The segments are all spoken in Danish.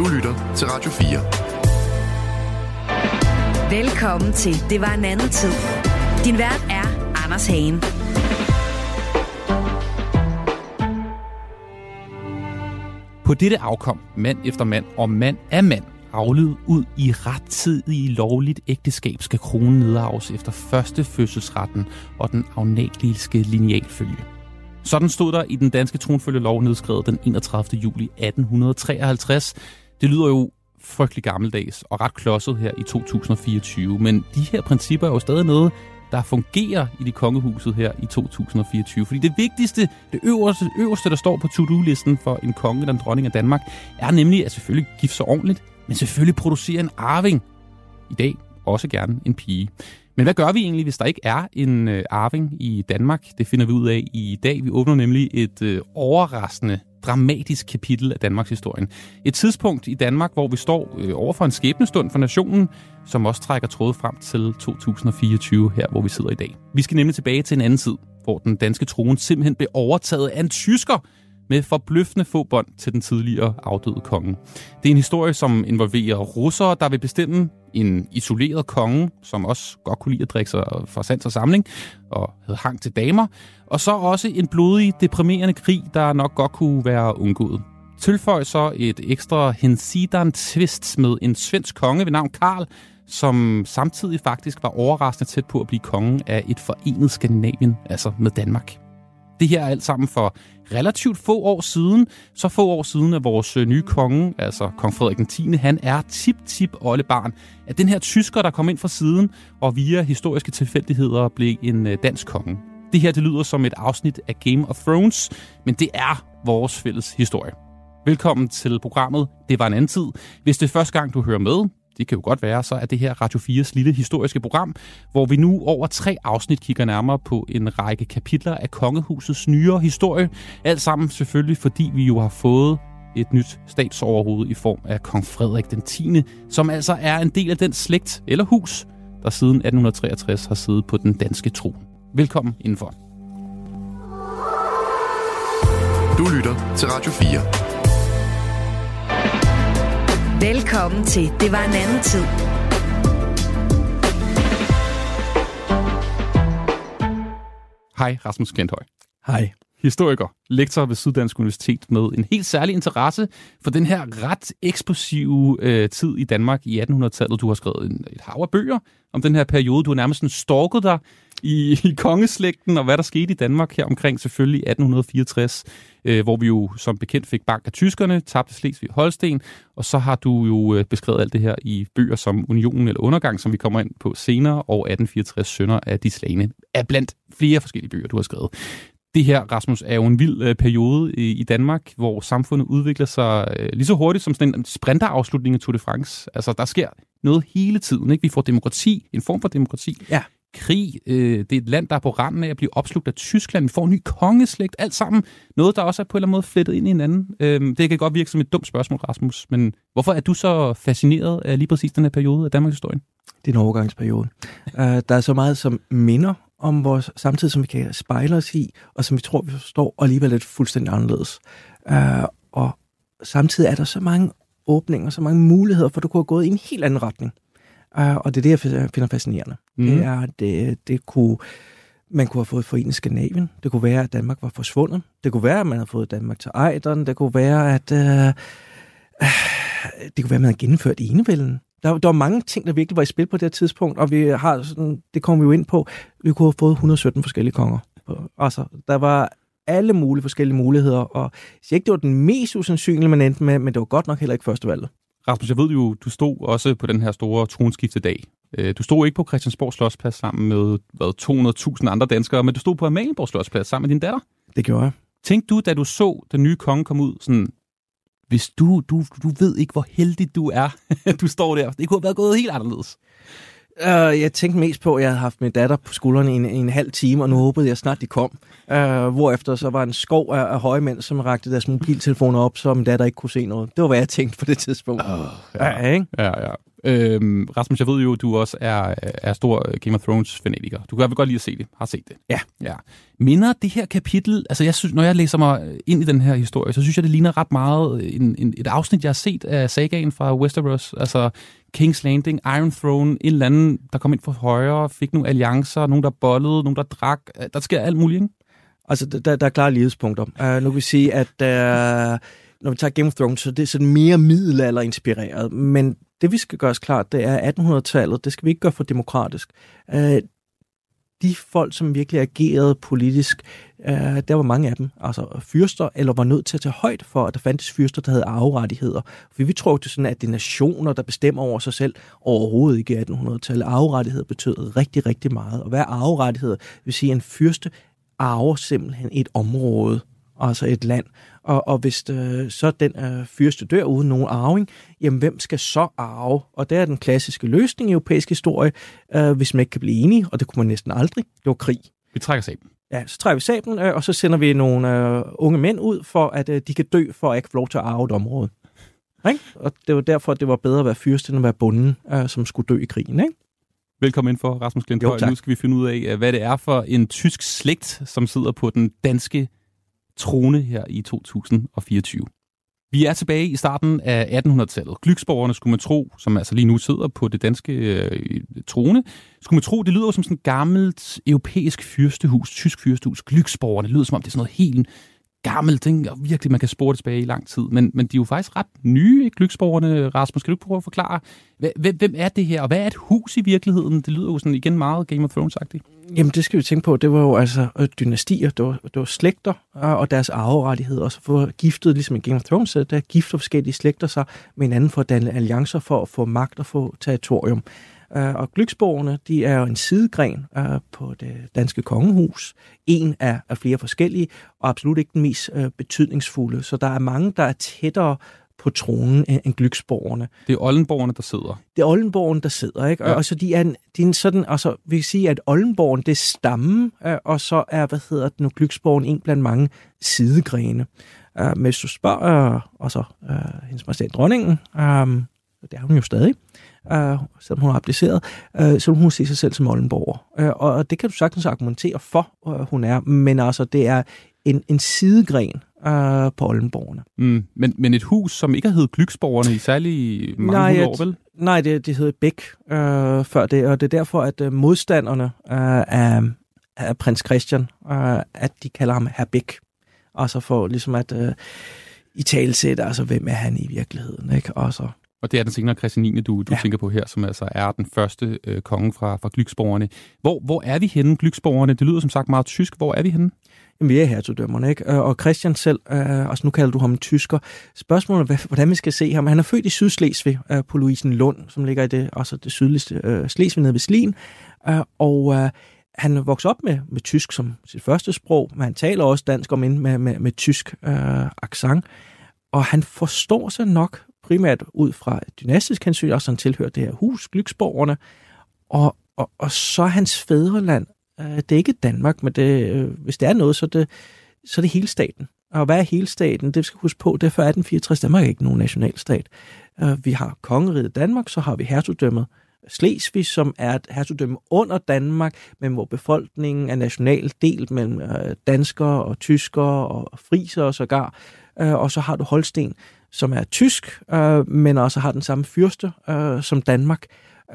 Du lytter til Radio 4. Velkommen til Det var en anden tid. Din vært er Anders Hagen. På dette afkom mand efter mand og mand af mand aflevet ud i rettidig lovligt ægteskab skal kronen nedarves efter første fødselsretten og den afnægeliske linealfølge. Sådan stod der i den danske tronfølgelov nedskrevet den 31. juli 1853. Det lyder jo frygtelig gammeldags og ret klodset her i 2024, men de her principper er jo stadig noget, der fungerer i det kongehuset her i 2024. Fordi det vigtigste, det øverste, øverste der står på to-do-listen for en konge eller en dronning af Danmark, er nemlig at selvfølgelig gifte sig ordentligt, men selvfølgelig producere en arving. I dag også gerne en pige. Men hvad gør vi egentlig, hvis der ikke er en øh, arving i Danmark? Det finder vi ud af i dag. Vi åbner nemlig et øh, overraskende dramatisk kapitel af Danmarks historie. Et tidspunkt i Danmark, hvor vi står øh, over for en skæbnestund for nationen, som også trækker tråde frem til 2024, her hvor vi sidder i dag. Vi skal nemlig tilbage til en anden tid, hvor den danske trone simpelthen blev overtaget af en tysker, med forbløffende få bånd til den tidligere afdøde konge. Det er en historie, som involverer russere, der vil bestemme en isoleret konge, som også godt kunne lide at drikke sig fra sands og samling, og havde hang til damer, og så også en blodig, deprimerende krig, der nok godt kunne være undgået. Tilføj så et ekstra hensidan twist med en svensk konge ved navn Karl, som samtidig faktisk var overraskende tæt på at blive konge af et forenet Skandinavien, altså med Danmark. Det her er alt sammen for relativt få år siden. Så få år siden, at vores øh, nye konge, altså kong Frederik den 10., han er tip-tip oldebarn af den her tysker, der kom ind fra siden og via historiske tilfældigheder blev en øh, dansk konge. Det her det lyder som et afsnit af Game of Thrones, men det er vores fælles historie. Velkommen til programmet Det var en anden tid. Hvis det er første gang, du hører med, det kan jo godt være, så er det her Radio 4's lille historiske program, hvor vi nu over tre afsnit kigger nærmere på en række kapitler af kongehusets nyere historie. Alt sammen selvfølgelig, fordi vi jo har fået et nyt statsoverhoved i form af kong Frederik den 10., som altså er en del af den slægt eller hus, der siden 1863 har siddet på den danske tron. Velkommen indenfor. Du lytter til Radio 4. Velkommen til Det var en anden tid. Hej, Rasmus Klenthøj. Hej. Historiker, lektor ved Syddansk Universitet med en helt særlig interesse for den her ret eksplosive øh, tid i Danmark i 1800-tallet. Du har skrevet en, et hav af bøger om den her periode. Du har nærmest stalket dig i, i kongeslægten og hvad der skete i Danmark her omkring selvfølgelig 1864, øh, hvor vi jo som bekendt fik bank af tyskerne, tabte Slesvig Holsten, og så har du jo øh, beskrevet alt det her i bøger som Unionen eller Undergang, som vi kommer ind på senere, og 1864 Sønder af de slagene, er blandt flere forskellige bøger, du har skrevet. Det her, Rasmus, er jo en vild øh, periode i, i Danmark, hvor samfundet udvikler sig øh, lige så hurtigt som sådan en sprinterafslutning af Tour de France. Altså, der sker noget hele tiden. Ikke? Vi får demokrati, en form for demokrati. Ja krig. Øh, det er et land, der er på randen af at blive opslugt af Tyskland. Vi får en ny kongeslægt. Alt sammen noget, der også er på en eller anden måde flettet ind i hinanden. Øh, det kan godt virke som et dumt spørgsmål, Rasmus, men hvorfor er du så fascineret af lige præcis den her periode af Danmarks historie? Det er en overgangsperiode. uh, der er så meget, som minder om vores samtid, som vi kan spejle os i, og som vi tror, vi forstår, og alligevel er det fuldstændig anderledes. Uh, og samtidig er der så mange åbninger, så mange muligheder, for du kunne have gået i en helt anden retning. Uh, og det er det, jeg finder fascinerende. Mm. Det er, det, det kunne, man kunne have fået forenet Skandinavien. Det kunne være, at Danmark var forsvundet. Det kunne være, at man havde fået Danmark til Ejderen. Det kunne være, at uh, det kunne være, at man havde gennemført enevælden. Der, der var mange ting, der virkelig var i spil på det her tidspunkt, og vi har sådan, det kommer vi jo ind på, vi kunne have fået 117 forskellige konger. Altså, der var alle mulige forskellige muligheder, og jeg ikke, det var den mest usandsynlige, man endte med, men det var godt nok heller ikke første valget. Rasmus, jeg ved jo, du stod også på den her store tronskiftedag. Øh, du stod ikke på Christiansborg Slottsplads sammen med hvad, 200.000 andre danskere, men du stod på Amalienborg Slottsplads sammen med din datter. Det gjorde jeg. Tænkte du, da du så den nye konge komme ud, sådan, hvis du, du, du ved ikke, hvor heldig du er, du står der. Det kunne have været gået helt anderledes. Uh, jeg tænkte mest på, at jeg havde haft min datter på skuldrene i en, en halv time, og nu håbede jeg snart, de kom. Uh, hvorefter så var en skov af, af høje mænd, som rakte deres mobiltelefoner op, så min datter ikke kunne se noget. Det var, hvad jeg tænkte på det tidspunkt. Uh, ja. Ja, ikke? ja, ja. Øhm, Rasmus, jeg ved jo, du også er, er stor Game of Thrones-fanatiker. Du kan godt lide at se det. Har set det. Ja. ja. Minder det her kapitel, altså jeg synes, når jeg læser mig ind i den her historie, så synes jeg, det ligner ret meget en, en, et afsnit, jeg har set af sagaen fra Westeros. Altså King's Landing, Iron Throne, en eller anden, der kom ind fra højre, fik nogle alliancer, nogen der bollede, nogen der drak. Øh, der sker alt muligt, ikke? Altså, der, der er klare lighedspunkter. Uh, nu kan vi sige, at uh, når vi tager Game of Thrones, så det er sådan mere middelalder-inspireret. Men det, vi skal gøre os klart, det er 1800-tallet. Det skal vi ikke gøre for demokratisk. Uh, de folk, som virkelig agerede politisk, øh, der var mange af dem, altså fyrster, eller var nødt til at tage højt for, at der fandtes fyrster, der havde arverettigheder. For vi tror jo sådan, at det er nationer, der bestemmer over sig selv, overhovedet ikke i 1800-tallet. Arverettigheder betød rigtig, rigtig meget. Og hvad er arverettigheder? Det vil sige, at en fyrste arver simpelthen et område, altså et land. Og, og hvis øh, så den øh, fyrste dør uden nogen arving, jamen hvem skal så arve? Og det er den klassiske løsning i europæisk historie, øh, hvis man ikke kan blive enige, og det kunne man næsten aldrig. Det var krig. Vi trækker sablen. Ja, så trækker vi sablen, øh, og så sender vi nogle øh, unge mænd ud, for at øh, de kan dø, for at ikke få lov til at arve et område. Ikke? Og det var derfor, at det var bedre at være fyrste, end at være bunden, øh, som skulle dø i krigen. Ikke? Velkommen ind for, Rasmus Glenthøj. Nu skal vi finde ud af, hvad det er for en tysk slægt, som sidder på den danske trone her i 2024. Vi er tilbage i starten af 1800-tallet. Glyksborgerne skulle man tro, som altså lige nu sidder på det danske øh, trone, skulle man tro, det lyder som sådan et gammelt europæisk fyrstehus, tysk fyrstehus. Glyksborgerne, lyder som om det er sådan noget helt gammelt, ikke? og virkelig, man kan spore det tilbage i lang tid. Men, men de er jo faktisk ret nye, ikke, Lyksborgerne. Rasmus, skal du prøve at forklare, hvem, hvem er det her, og hvad er et hus i virkeligheden? Det lyder jo sådan igen meget Game of Thrones-agtigt. Jamen, det skal vi tænke på. Det var jo altså øh, dynastier, det var, det var slægter øh, og deres arverettigheder. Og så få giftet, ligesom i Game of Thrones, der gifter forskellige slægter sig med hinanden for at danne alliancer for at få magt og få territorium. Øh, og Glyksborgerne, de er jo en sidegren uh, på det danske kongehus. En af, af flere forskellige, og absolut ikke den mest uh, betydningsfulde. Så der er mange, der er tættere på tronen end Glyksborgerne. Det er Oldenborgerne, der sidder. Det er Oldenborgerne, der sidder, ikke? Ja. Og, og så de er, en, de er en sådan, altså vi kan sige, at Oldenborgen, det er stammen, uh, og så er, hvad hedder det nu, Glyksborgen en blandt mange sidegrene. Uh, men hvis du spørger, uh, og så uh, hendes majestæt dronningen, um, det er hun jo stadig, øh, selvom hun har appliceret, øh, så vil hun se sig selv som Oldenborger. Øh, og det kan du sagtens argumentere for, øh, hun er, men altså det er en, en sidegren øh, på Oldenborgerne. Mm, men, men et hus, som ikke har heddet Glyksborgerne i særlig mange nej, år, vel? Nej, det, det hedder Bæk øh, før det, og det er derfor, at øh, modstanderne øh, af, af prins Christian, øh, at de kalder ham herr Bæk. Altså for ligesom at øh, i talsætte, altså hvem er han i virkeligheden, ikke? Og så og det er den senere Christian 9. du, du ja. tænker på her, som altså er den første øh, konge fra, fra Glyksborgerne. Hvor, hvor er vi henne, Glyksborgerne? Det lyder som sagt meget tysk. Hvor er vi henne? Jamen, vi er hertugdømmerne, ikke? Og Christian selv, øh, altså nu kalder du ham en tysker. Spørgsmålet er, hvordan vi skal se ham. Han er født i Sydslesvig øh, på Louisen Lund, som ligger i det, altså det sydligste øh, Slesvig nede ved Slien. Øh, og øh, han voksede op med, med tysk som sit første sprog, men han taler også dansk om med, med, med tysk øh, accent. Og han forstår sig nok primært ud fra et dynastisk hensyn, også han tilhører det her hus, Glyksborgerne, og, og, og så hans fædreland, øh, det er ikke Danmark, men det, øh, hvis det er noget, så er det, så er det hele staten. Og hvad er hele staten? Det skal huske på, det er før 1864, Danmark er ikke nogen nationalstat. Øh, vi har kongeriget Danmark, så har vi hertugdømmet Slesvig, som er et hertugdømme under Danmark, men hvor befolkningen er nationalt delt mellem øh, danskere og tyskere og friser og sågar. Øh, og så har du Holsten, som er tysk, øh, men også har den samme fyrste øh, som Danmark,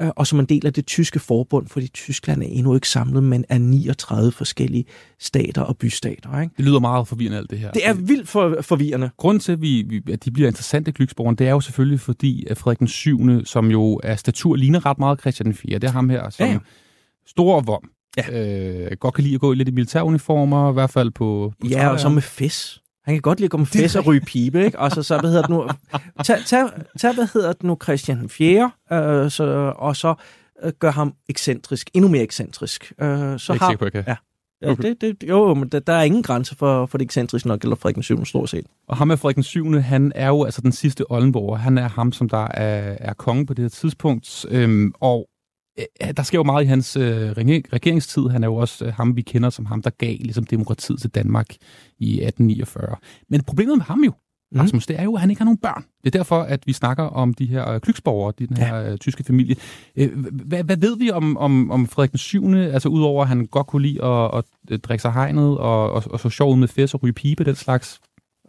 øh, og som en del af det tyske forbund, fordi Tyskland er endnu ikke samlet, men er 39 forskellige stater og bystater. Ikke? Det lyder meget forvirrende alt det her. Det er vildt for, forvirrende. Grunden til, at, vi, at de bliver interessante Glyksborgen, det er jo selvfølgelig fordi, at Frederik den 7., som jo er statur, ligner ret meget Christian 4. Det er ham her, som ja, ja. stor vom. Ja. Øh, godt kan lide at gå i lidt i militæruniformer, i hvert fald på, på Ja, og så med fes. Han kan godt lide at gå med fest og ryge pibe, ikke? Og så, så hvad hedder det nu? Tag, tag, tag hvad hedder det nu, Christian 4. Øh, så, og så øh, gør ham ekscentrisk, endnu mere ekscentrisk. Øh, så jeg har, på, okay. ja, Ja, okay. det, det, jo, men der, der er ingen grænse for, for det ekscentriske, når det gælder Frederik den 7. stort set. Og ham med Frederik den 7. han er jo altså den sidste Oldenborg. Han er ham, som der er, er konge på det her tidspunkt. Øhm, og der sker jo meget i hans øh, regeringstid. Han er jo også øh, ham, vi kender som ham, der gav ligesom, demokratiet til Danmark i 1849. Men problemet med ham jo, mm. Rasmus, det er jo, at han ikke har nogen børn. Det er derfor, at vi snakker om de her øh, Klyksborgere, den her ja. øh, tyske familie. Øh, hvad, hvad ved vi om, om, om Frederik den 7., altså udover at han godt kunne lide at, at, at drikke sig hegnet og, og, og så sjov med fest og ryge pibe, den slags?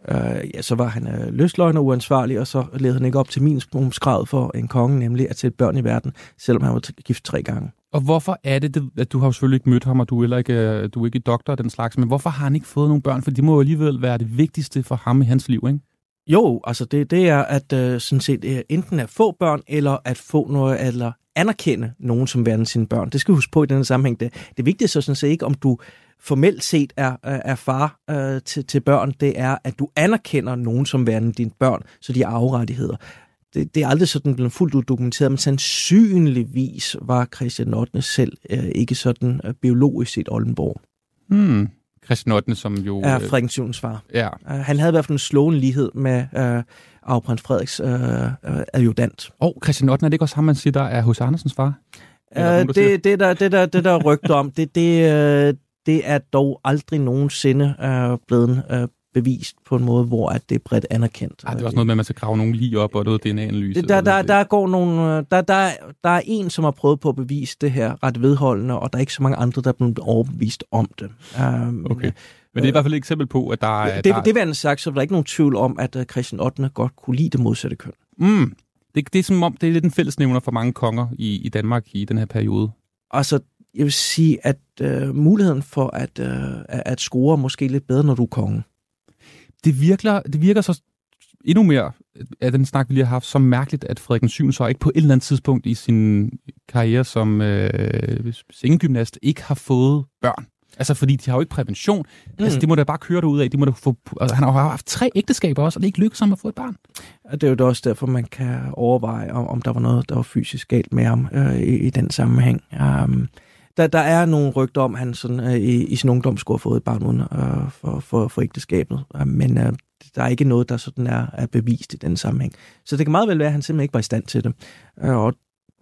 Øh, ja, så var han øh, løsløgner uansvarlig, og så led han ikke op til minimumskravet for en konge, nemlig at sætte børn i verden, selvom han var gift tre gange. Og hvorfor er det, at du har jo selvfølgelig ikke mødt ham, og du er, ikke, øh, du er ikke doktor og den slags, men hvorfor har han ikke fået nogen børn? For det må jo alligevel være det vigtigste for ham i hans liv, ikke? Jo, altså det, det er at uh, sådan set uh, enten at få børn, eller at få noget, eller anerkende nogen som værende sine børn. Det skal du huske på i denne sammenhæng. Det, det vigtigste er sådan set ikke, om du formelt set er, er far uh, til, til børn, det er, at du anerkender nogen som værende dine børn, så de har afrettigheder det, det er aldrig sådan blevet fuldt ud dokumenteret, men sandsynligvis var Christian 8. selv øh, ikke sådan øh, biologisk set Oldenborg. Hmm. Christian 8. som jo... Er øh, Frederik far. Ja. Uh, han havde i hvert fald en slående lighed med uh, Arveprins Frederiks uh, uh, adjudant. Og oh, Christian 8. er det ikke også ham, man siger, der er hos Andersens far? Uh, det, det, der, det, der, det der rygter om, det, det, uh, det er dog aldrig nogensinde uh, blevet uh, bevist på en måde, hvor at det er bredt anerkendt. Ej, det er også noget med, at man skal grave nogen lige op og noget DNA-analyse. Der, der, der, går nogle, der, der, der er en, som har prøvet på at bevise det her ret vedholdende, og der er ikke så mange andre, der er blevet overbevist om det. Um, okay. Men det er i hvert fald et eksempel på, at der er... Det, der... det vil sagt, så er der ikke nogen tvivl om, at øh, Christian 8. godt kunne lide det modsatte køn. Mm. Det, det er som om, det er lidt en fællesnævner for mange konger i, i Danmark i den her periode. Altså, jeg vil sige, at uh, muligheden for at, uh, at score måske lidt bedre, når du er konge det, virker, det virker så endnu mere af den snak, vi lige har haft, så mærkeligt, at Frederik den 7. så ikke på et eller andet tidspunkt i sin karriere som øh, sengegymnast ikke har fået børn. Altså, fordi de har jo ikke prævention. Mm. Altså, det må da bare køre ud af. De må da få, altså, han har jo haft tre ægteskaber også, og det er ikke lykkedes ham at få et barn. Det er jo også derfor, man kan overveje, om, om der var noget, der var fysisk galt med ham øh, i, i den sammenhæng. Um, der, der er nogle rygter om, at han sådan, øh, i, i sin ungdom skulle have fået et barn uden øh, for, for, for ægteskabet. Øh, men øh, der er ikke noget, der sådan er, er bevist i den sammenhæng. Så det kan meget vel være, at han simpelthen ikke var i stand til det. Øh, og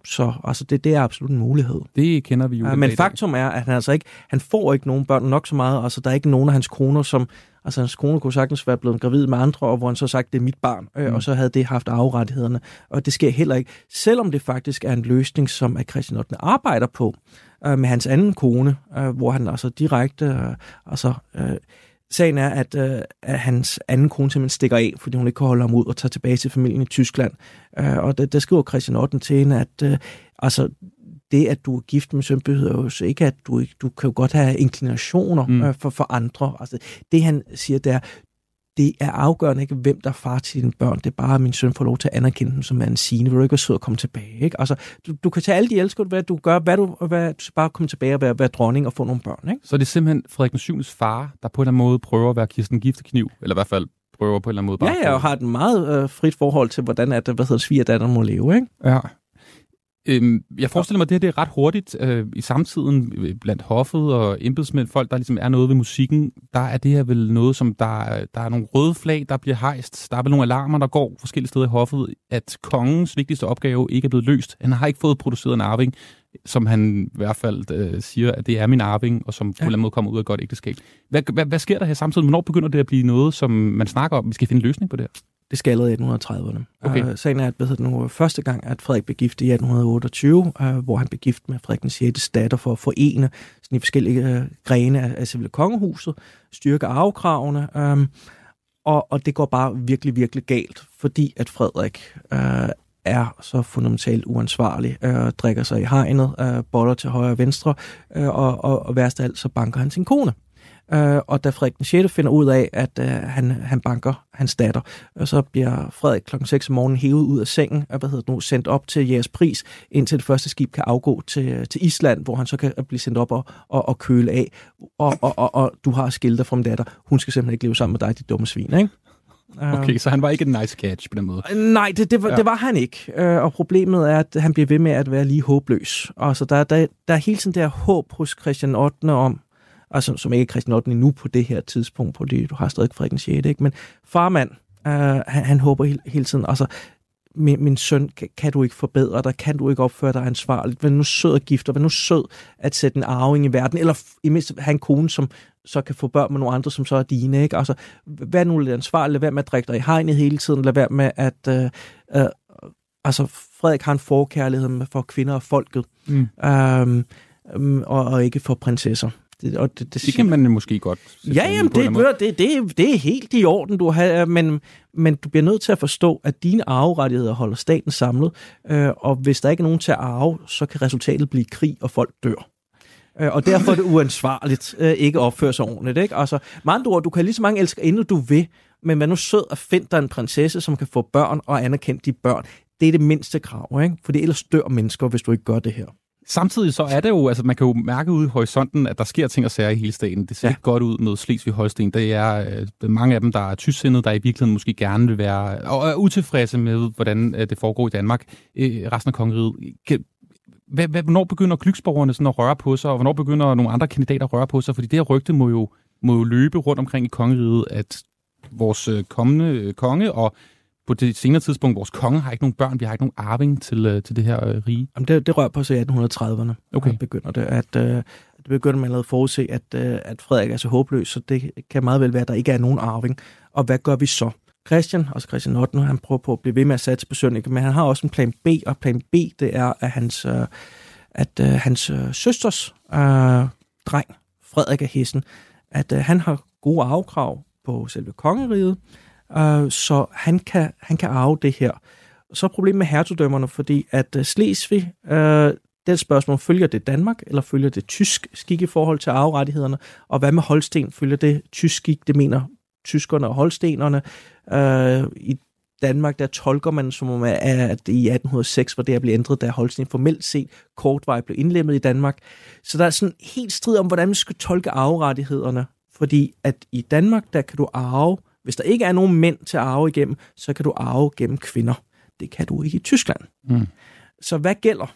så altså det, det er absolut en mulighed. Det kender vi jo. Ja, men faktum er, at han altså ikke, han får ikke nogen børn nok så meget. Altså der er ikke nogen af hans koner, som, altså hans kone kunne sagtens være blevet gravid med andre, og hvor han så sagt, det er mit barn, øh, mm. og så havde det haft afrettighederne. Og det sker heller ikke, selvom det faktisk er en løsning, som at Christian 8. arbejder på øh, med hans anden kone, øh, hvor han altså direkte, øh, altså øh, Sagen er, at, øh, at hans anden kone simpelthen stikker af, fordi hun ikke kan holde ham ud og tager tilbage til familien i Tyskland. Øh, og der, der skriver Christian Otten til hende, at øh, altså, det, at du er gift med søn, betyder jo så ikke, at du, du kan jo godt have inklinationer mm. øh, for, for andre. Altså, det han siger, det er, det er afgørende ikke, hvem der er far til dine børn. Det er bare, at min søn får lov til at anerkende dem som en sine. Vil du ikke være sød at komme tilbage? Ikke? Altså, du, du kan tage alle de elsker, hvad du gør, hvad du, hvad, du skal bare komme tilbage og være, være dronning og få nogle børn. Ikke? Så det er simpelthen Frederik den 7. far, der på en eller anden måde prøver at være Kirsten Giftekniv, eller i hvert fald prøver på en eller anden måde bare... Ja, ja, og har et meget øh, frit forhold til, hvordan at, hvad hedder, svigerdatteren må leve, ikke? Ja. Øhm, jeg forestiller mig, at det her det er ret hurtigt øh, i samtiden øh, blandt hoffet og embedsmænd, folk, der ligesom er noget ved musikken. Der er det her vel noget, som der, der er nogle røde flag, der bliver hejst. Der er vel nogle alarmer, der går forskellige steder i hoffet, at kongens vigtigste opgave ikke er blevet løst. Han har ikke fået produceret en arving, som han i hvert fald øh, siger, at det er min arving, og som ja. på en eller anden måde kommer ud af et godt ægteskab. Hvad, hvad, hvad sker der her samtidig? Hvornår begynder det at blive noget, som man snakker om, vi skal finde en løsning på det her? Det skal allerede i 1830'erne. Okay. Uh, sagen er, at hvad det nu, første gang, at Frederik blev gift i 1828, uh, øh, hvor han blev gift med Frederik den 6. datter for at forene sådan i forskellige uh, grene af, af civile kongehuset, styrke arvekravene, um, og, og det går bare virkelig, virkelig galt, fordi at Frederik uh, er så fundamentalt uansvarlig, uh, drikker sig i hegnet, uh, boller til højre og venstre, uh, og, og, og værst af alt, så banker han sin kone. Øh, og da Frederik den 6. finder ud af, at øh, han, han banker hans datter, og så bliver Frederik klokken 6 om morgenen hævet ud af sengen, og hvad hedder det nu, sendt op til jeres pris, indtil det første skib kan afgå til, til Island, hvor han så kan blive sendt op og, og, og køle af. Og, og, og, og du har skilter fra datter. Hun skal simpelthen ikke leve sammen med dig, dit dumme svin, ikke? Okay, så han var ikke en nice catch på den måde? Nej, det, det, var, ja. det var han ikke. Øh, og problemet er, at han bliver ved med at være lige håbløs. Altså, der, der, der er hele tiden der håb hos Christian 8. om, altså som ikke er Christian 8. nu på det her tidspunkt, fordi du har stadig Frederik 6. Ikke? Men farmand, øh, han, han håber hele, hele tiden, altså min, min søn, kan, kan du ikke forbedre dig? Kan du ikke opføre dig ansvarligt? Vær nu sød og gifter? Vær nu sød at sætte en arving i verden? Eller i mindst have en kone, som, så kan få børn med nogle andre, som så er dine. Ikke? Altså, vær nu lidt ansvarlig, lad være med at drikke dig i hegnet hele tiden, lad være med at... Øh, øh, altså, Frederik har en forkærlighed for kvinder og folket, mm. øhm, øhm, og, og ikke for prinsesser. Det, og det, det, det kan man måske godt. Ja, jamen, det, det, det, det er helt i orden, du har, men, men du bliver nødt til at forstå, at dine arverettigheder holder staten samlet, øh, og hvis der ikke er nogen til at arve, så kan resultatet blive krig, og folk dør. Øh, og derfor er det uansvarligt øh, ikke at opføre sig ordentligt. Ikke? Altså, med andre ord, du kan lige så mange elske inden du vil, men vær nu sød at finde dig en prinsesse, som kan få børn og anerkende de børn. Det er det mindste krav, ikke? for ellers dør mennesker, hvis du ikke gør det her. Samtidig så er det jo, altså man kan jo mærke ude i horisonten, at der sker ting og sager i hele staten. Det ser ja. ikke godt ud med Slesvig-Holsten. Det er øh, mange af dem, der er tysksindede, der i virkeligheden måske gerne vil være og er utilfredse med, hvordan øh, det foregår i Danmark. Øh, resten af kongeriget. Kan, hvad, hvad, hvornår begynder klyksborgerne sådan at røre på sig, og hvornår begynder nogle andre kandidater at røre på sig? Fordi det her rygte må jo, må jo løbe rundt omkring i kongeriget, at vores øh, kommende øh, konge og på det senere tidspunkt, vores konge har ikke nogen børn, vi har ikke nogen arving til, øh, til det her øh, rige. Jamen det, det rører på sig i 1830'erne. Okay. begynder det, at, øh, det begynder man allerede at forudse, at, øh, at Frederik er så håbløs, så det kan meget vel være, at der ikke er nogen arving. Og hvad gør vi så? Christian, også Christian 8, han prøver på at blive ved med at satse på Sønneke, men han har også en plan B, og plan B, det er, at hans, øh, at, øh, hans øh, søsters øh, dreng, Frederik af Hessen, at øh, han har gode afkrav på selve kongeriget, øh, så han kan, han kan arve det her. Så er problemet med hertugdømmerne, fordi at øh, Slesvig, øh, det spørgsmål, følger det Danmark, eller følger det tysk skik i forhold til arverettighederne? Og hvad med Holsten? Følger det tysk skik? Det mener tyskerne og holstenerne. Øh, I Danmark, der tolker man som om, at i 1806 var det at blive ændret, da Holsten formelt set kortvej blev indlemmet i Danmark. Så der er sådan helt strid om, hvordan man skal tolke arverettighederne. Fordi at i Danmark, der kan du arve, hvis der ikke er nogen mænd til at arve igennem, så kan du arve gennem kvinder. Det kan du ikke i Tyskland. Mm. Så hvad gælder?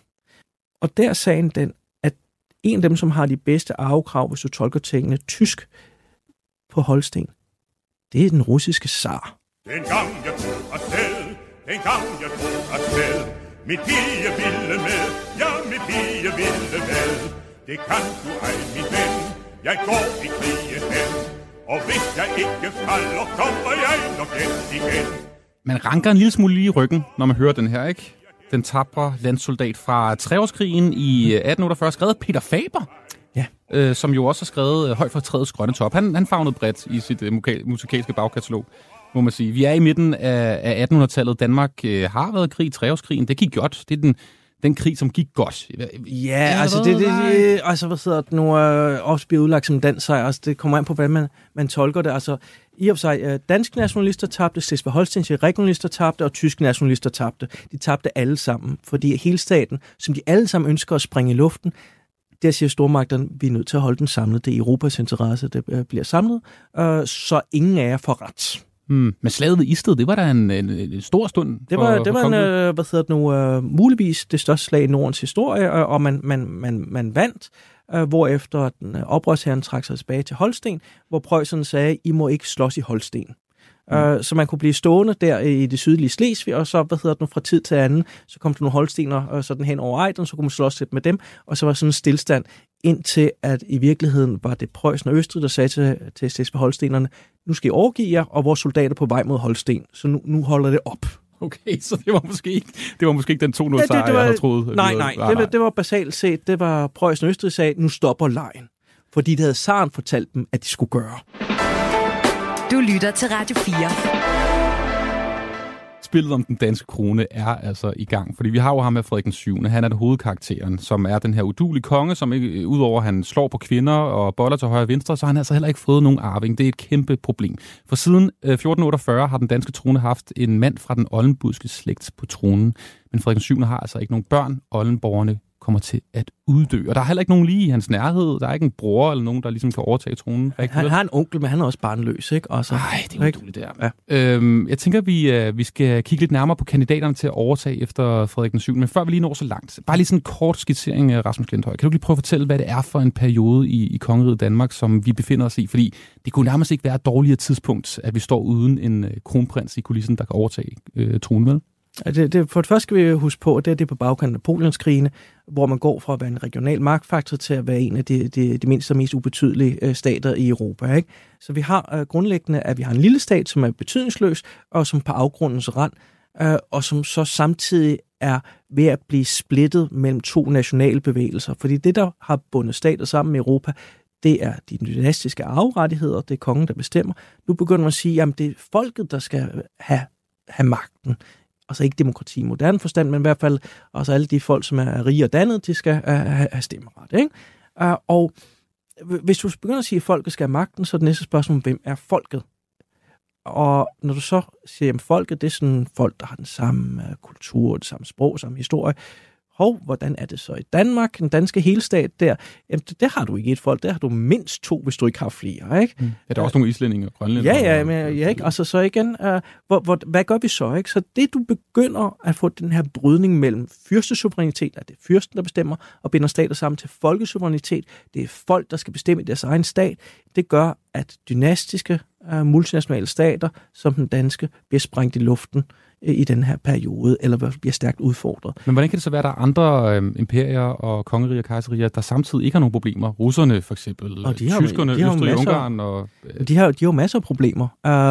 Og der er sagen den, at en af dem, som har de bedste arvekrav, hvis du tolker tingene tysk på Holsten, det er den russiske zar. Den gang jeg tog afsted, den gang jeg tog afsted, mit pige ville med, ja, mit pige ville med. Det kan du ej, min ven, jeg går i krigen hen, og hvis jeg ikke falder, kommer jeg nok hjem igen. Man ranker en lille smule lige i ryggen, når man hører den her, ikke? Den tabre landsoldat fra treårskrigen i 1848, skrevet Peter Faber ja. øh, som jo også har skrevet øh, Højt fra træets grønne top. Han, han fagnede bredt i sit øh, musikalske bagkatalog, må man sige. Vi er i midten af, af 1800-tallet. Danmark øh, har været krig, treårskrigen. Det gik godt. Det er den, den krig, som gik godt. Ja, altså det, det, det, altså hvad det nu, øh, også bliver udlagt som dansk sejr. Altså det kommer an på, hvordan man, man tolker det. Altså i og for sig, øh, danske nationalister tabte, Slesvig Holstenske regionalister tabte, og tyske nationalister tabte. De tabte alle sammen, fordi hele staten, som de alle sammen ønsker at springe i luften, der siger stormagterne, vi er nødt til at holde den samlet. Det er Europas interesse, det øh, bliver samlet, øh, så ingen af jer får ret. Hmm. Men slaget ved Isted, det var da en, en, en stor stund Det var, for, det var en, øh, hvad hedder det nu, uh, muligvis det største slag i Nordens historie, og, og man, man, man, man vandt, uh, hvorefter den uh, oprørsherren trak sig tilbage til Holsten, hvor Preussen sagde, I må ikke slås i Holsten. Mm. Uh, så man kunne blive stående der i det sydlige Slesvig, og så, hvad hedder det nu, fra tid til anden, så kom der nogle holstener og sådan hen over Ejden, så kunne man slås lidt med dem, og så var sådan en stillstand, indtil at i virkeligheden var det Preussen og Østrig, der sagde til, til Slesvig holstenerne, nu skal I overgive jer, og vores soldater på vej mod Holsten, så nu, nu holder det op. Okay, så det var måske ikke, det var måske ikke den 2 0 ja, jeg havde troet. Nej, nej, det, var, det var basalt set, det var Preussen og Østrig sagde, nu stopper lejen. Fordi det havde Saren fortalt dem, at de skulle gøre. Du lytter til Radio 4. Spillet om den danske krone er altså i gang, fordi vi har jo ham med Frederik den 7. Han er den hovedkarakteren, som er den her udulige konge, som ikke, øh, udover at han slår på kvinder og boller til højre og venstre, så har han altså heller ikke fået nogen arving. Det er et kæmpe problem. For siden øh, 1448 har den danske trone haft en mand fra den oldenbudske slægt på tronen, men Frederik den 7. har altså ikke nogen børn. Oldenborgerne kommer til at uddø. Og der er heller ikke nogen lige i hans nærhed. Der er ikke en bror eller nogen, der ligesom kan overtage tronen. Han, han har en onkel, men han er også barnløs, ikke? Nej, det er uduligt, det er. Ja. Øhm, jeg tænker, vi, uh, vi skal kigge lidt nærmere på kandidaterne til at overtage efter Frederik den 7. Men før vi lige når så langt, bare lige sådan en kort skitsering af Rasmus Lindhøj. Kan du lige prøve at fortælle, hvad det er for en periode i, i kongeriget Danmark, som vi befinder os i? Fordi det kunne nærmest ikke være et dårligere tidspunkt, at vi står uden en uh, kronprins i kulissen, der kan overtage uh, tronen, vel? Det, det, for det første skal vi huske på, at det, det er på bagkanten af Napoleonskrigene, hvor man går fra at være en regional magtfaktor til at være en af de, de, de mindste og mest ubetydelige øh, stater i Europa. Ikke? Så vi har øh, grundlæggende, at vi har en lille stat, som er betydningsløs, og som på afgrundens rand, øh, og som så samtidig er ved at blive splittet mellem to nationale bevægelser. Fordi det, der har bundet stater sammen i Europa, det er de dynastiske arverettigheder, det er kongen, der bestemmer. Nu begynder man at sige, at det er folket, der skal have, have magten. Altså ikke demokrati i moderne forstand, men i hvert fald også alle de folk, som er rige og dannet, de skal øh, have, have stemmeret. Ikke? Uh, og hvis du begynder at sige, at folket skal have magten, så er det næste spørgsmål, hvem er folket? Og når du så siger, at folket det er sådan folk, der har den samme øh, kultur, det samme sprog, samme historie, hov, hvordan er det så i Danmark, den danske helstat der? Jamen, det, har du ikke et folk, der har du mindst to, hvis du ikke har flere, ikke? Mm. Er der også nogle islændinge og grønlænder? Ja, ja, men, ja, ikke? Altså så igen, uh, hvor, hvor, hvad gør vi så, ikke? Så det, du begynder at få den her brydning mellem fyrstesuverænitet, at det er fyrsten, der bestemmer, og binder stater sammen til folkesuverænitet, det er folk, der skal bestemme deres egen stat, det gør, at dynastiske uh, multinationale stater, som den danske, bliver sprængt i luften i den her periode, eller bliver stærkt udfordret. Men hvordan kan det så være, at der er andre øh, imperier og kongeriger og kejserier, der samtidig ikke har nogen problemer? Russerne for eksempel, og de har, tyskerne, de har Østrig, masser, Ungarn og... Øh... De, har, de har jo masser af problemer,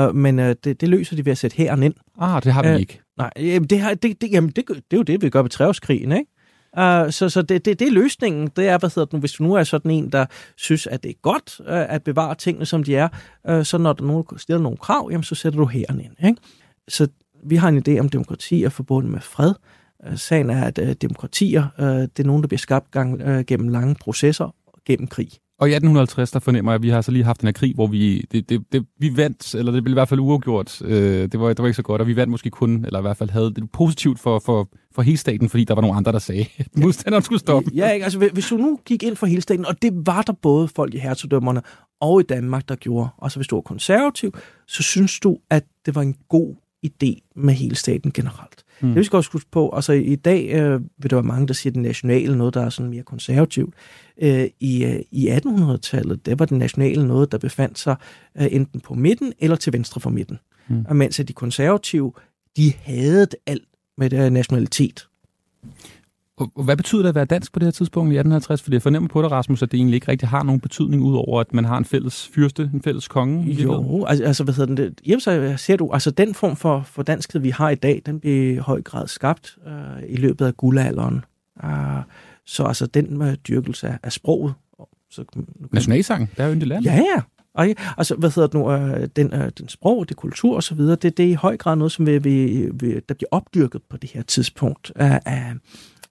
uh, men uh, det, det løser de ved at sætte hæren ind. Ah, det har vi uh, ikke. Nej, jamen, det, har, det, det, jamen, det, det er jo det, vi gør ved treårskrigen, ikke? Uh, så så det, det, det er løsningen. Det er, hvad hedder det nu, hvis du nu er sådan en, der synes, at det er godt uh, at bevare tingene, som de er, uh, så når der nogen stiller nogle krav, jamen, så sætter du hæren ind. Ikke? Så vi har en idé om, at demokrati er forbundet med fred. Øh, sagen er, at øh, demokratier, øh, det er nogen, der bliver skabt gang, gennem lange processer, gennem krig. Og i 1850, der fornemmer jeg, at vi har så lige haft en her krig, hvor vi, det, det, det, vi vandt, eller det blev i hvert fald uafgjort. Øh, det, var, det var ikke så godt, og vi vandt måske kun, eller i hvert fald havde det positivt for, for, for hele staten, fordi der var nogle andre, der sagde, at modstanderen skulle stoppe. Ja, ikke? altså hvis du nu gik ind for hele staten, og det var der både folk i hertugdømmerne og i Danmark, der gjorde, og så hvis du var konservativ, så synes du, at det var en god idé med hele staten generelt. Mm. Det vi skal også huske på, altså i dag øh, vil der være mange, der siger, at det nationale noget, der er sådan mere konservativt. Øh, I øh, i 1800-tallet, der var det nationale noget, der befandt sig øh, enten på midten eller til venstre for midten. Mm. Og mens at de konservative, de havde alt med det nationalitet. Og hvad betyder det at være dansk på det her tidspunkt i 1850? Fordi jeg fornemmer på dig, Rasmus, at det egentlig ikke rigtig har nogen betydning, udover at man har en fælles fyrste, en fælles konge. Jo, altså, altså hvad hedder det? Jamen, så ser du, altså den form for, for danskhed, vi har i dag, den bliver i høj grad skabt øh, i løbet af guldalderen. Uh, så altså den uh, dyrkelse af, af sproget. Så, Nationalsang, der er jo land. Ja, ja. Og, altså, hvad hedder det nu, øh, den, øh, den sprog, det kultur og så videre, det, det er i høj grad noget, som vi, vi, vi, der bliver opdyrket på det her tidspunkt af, af,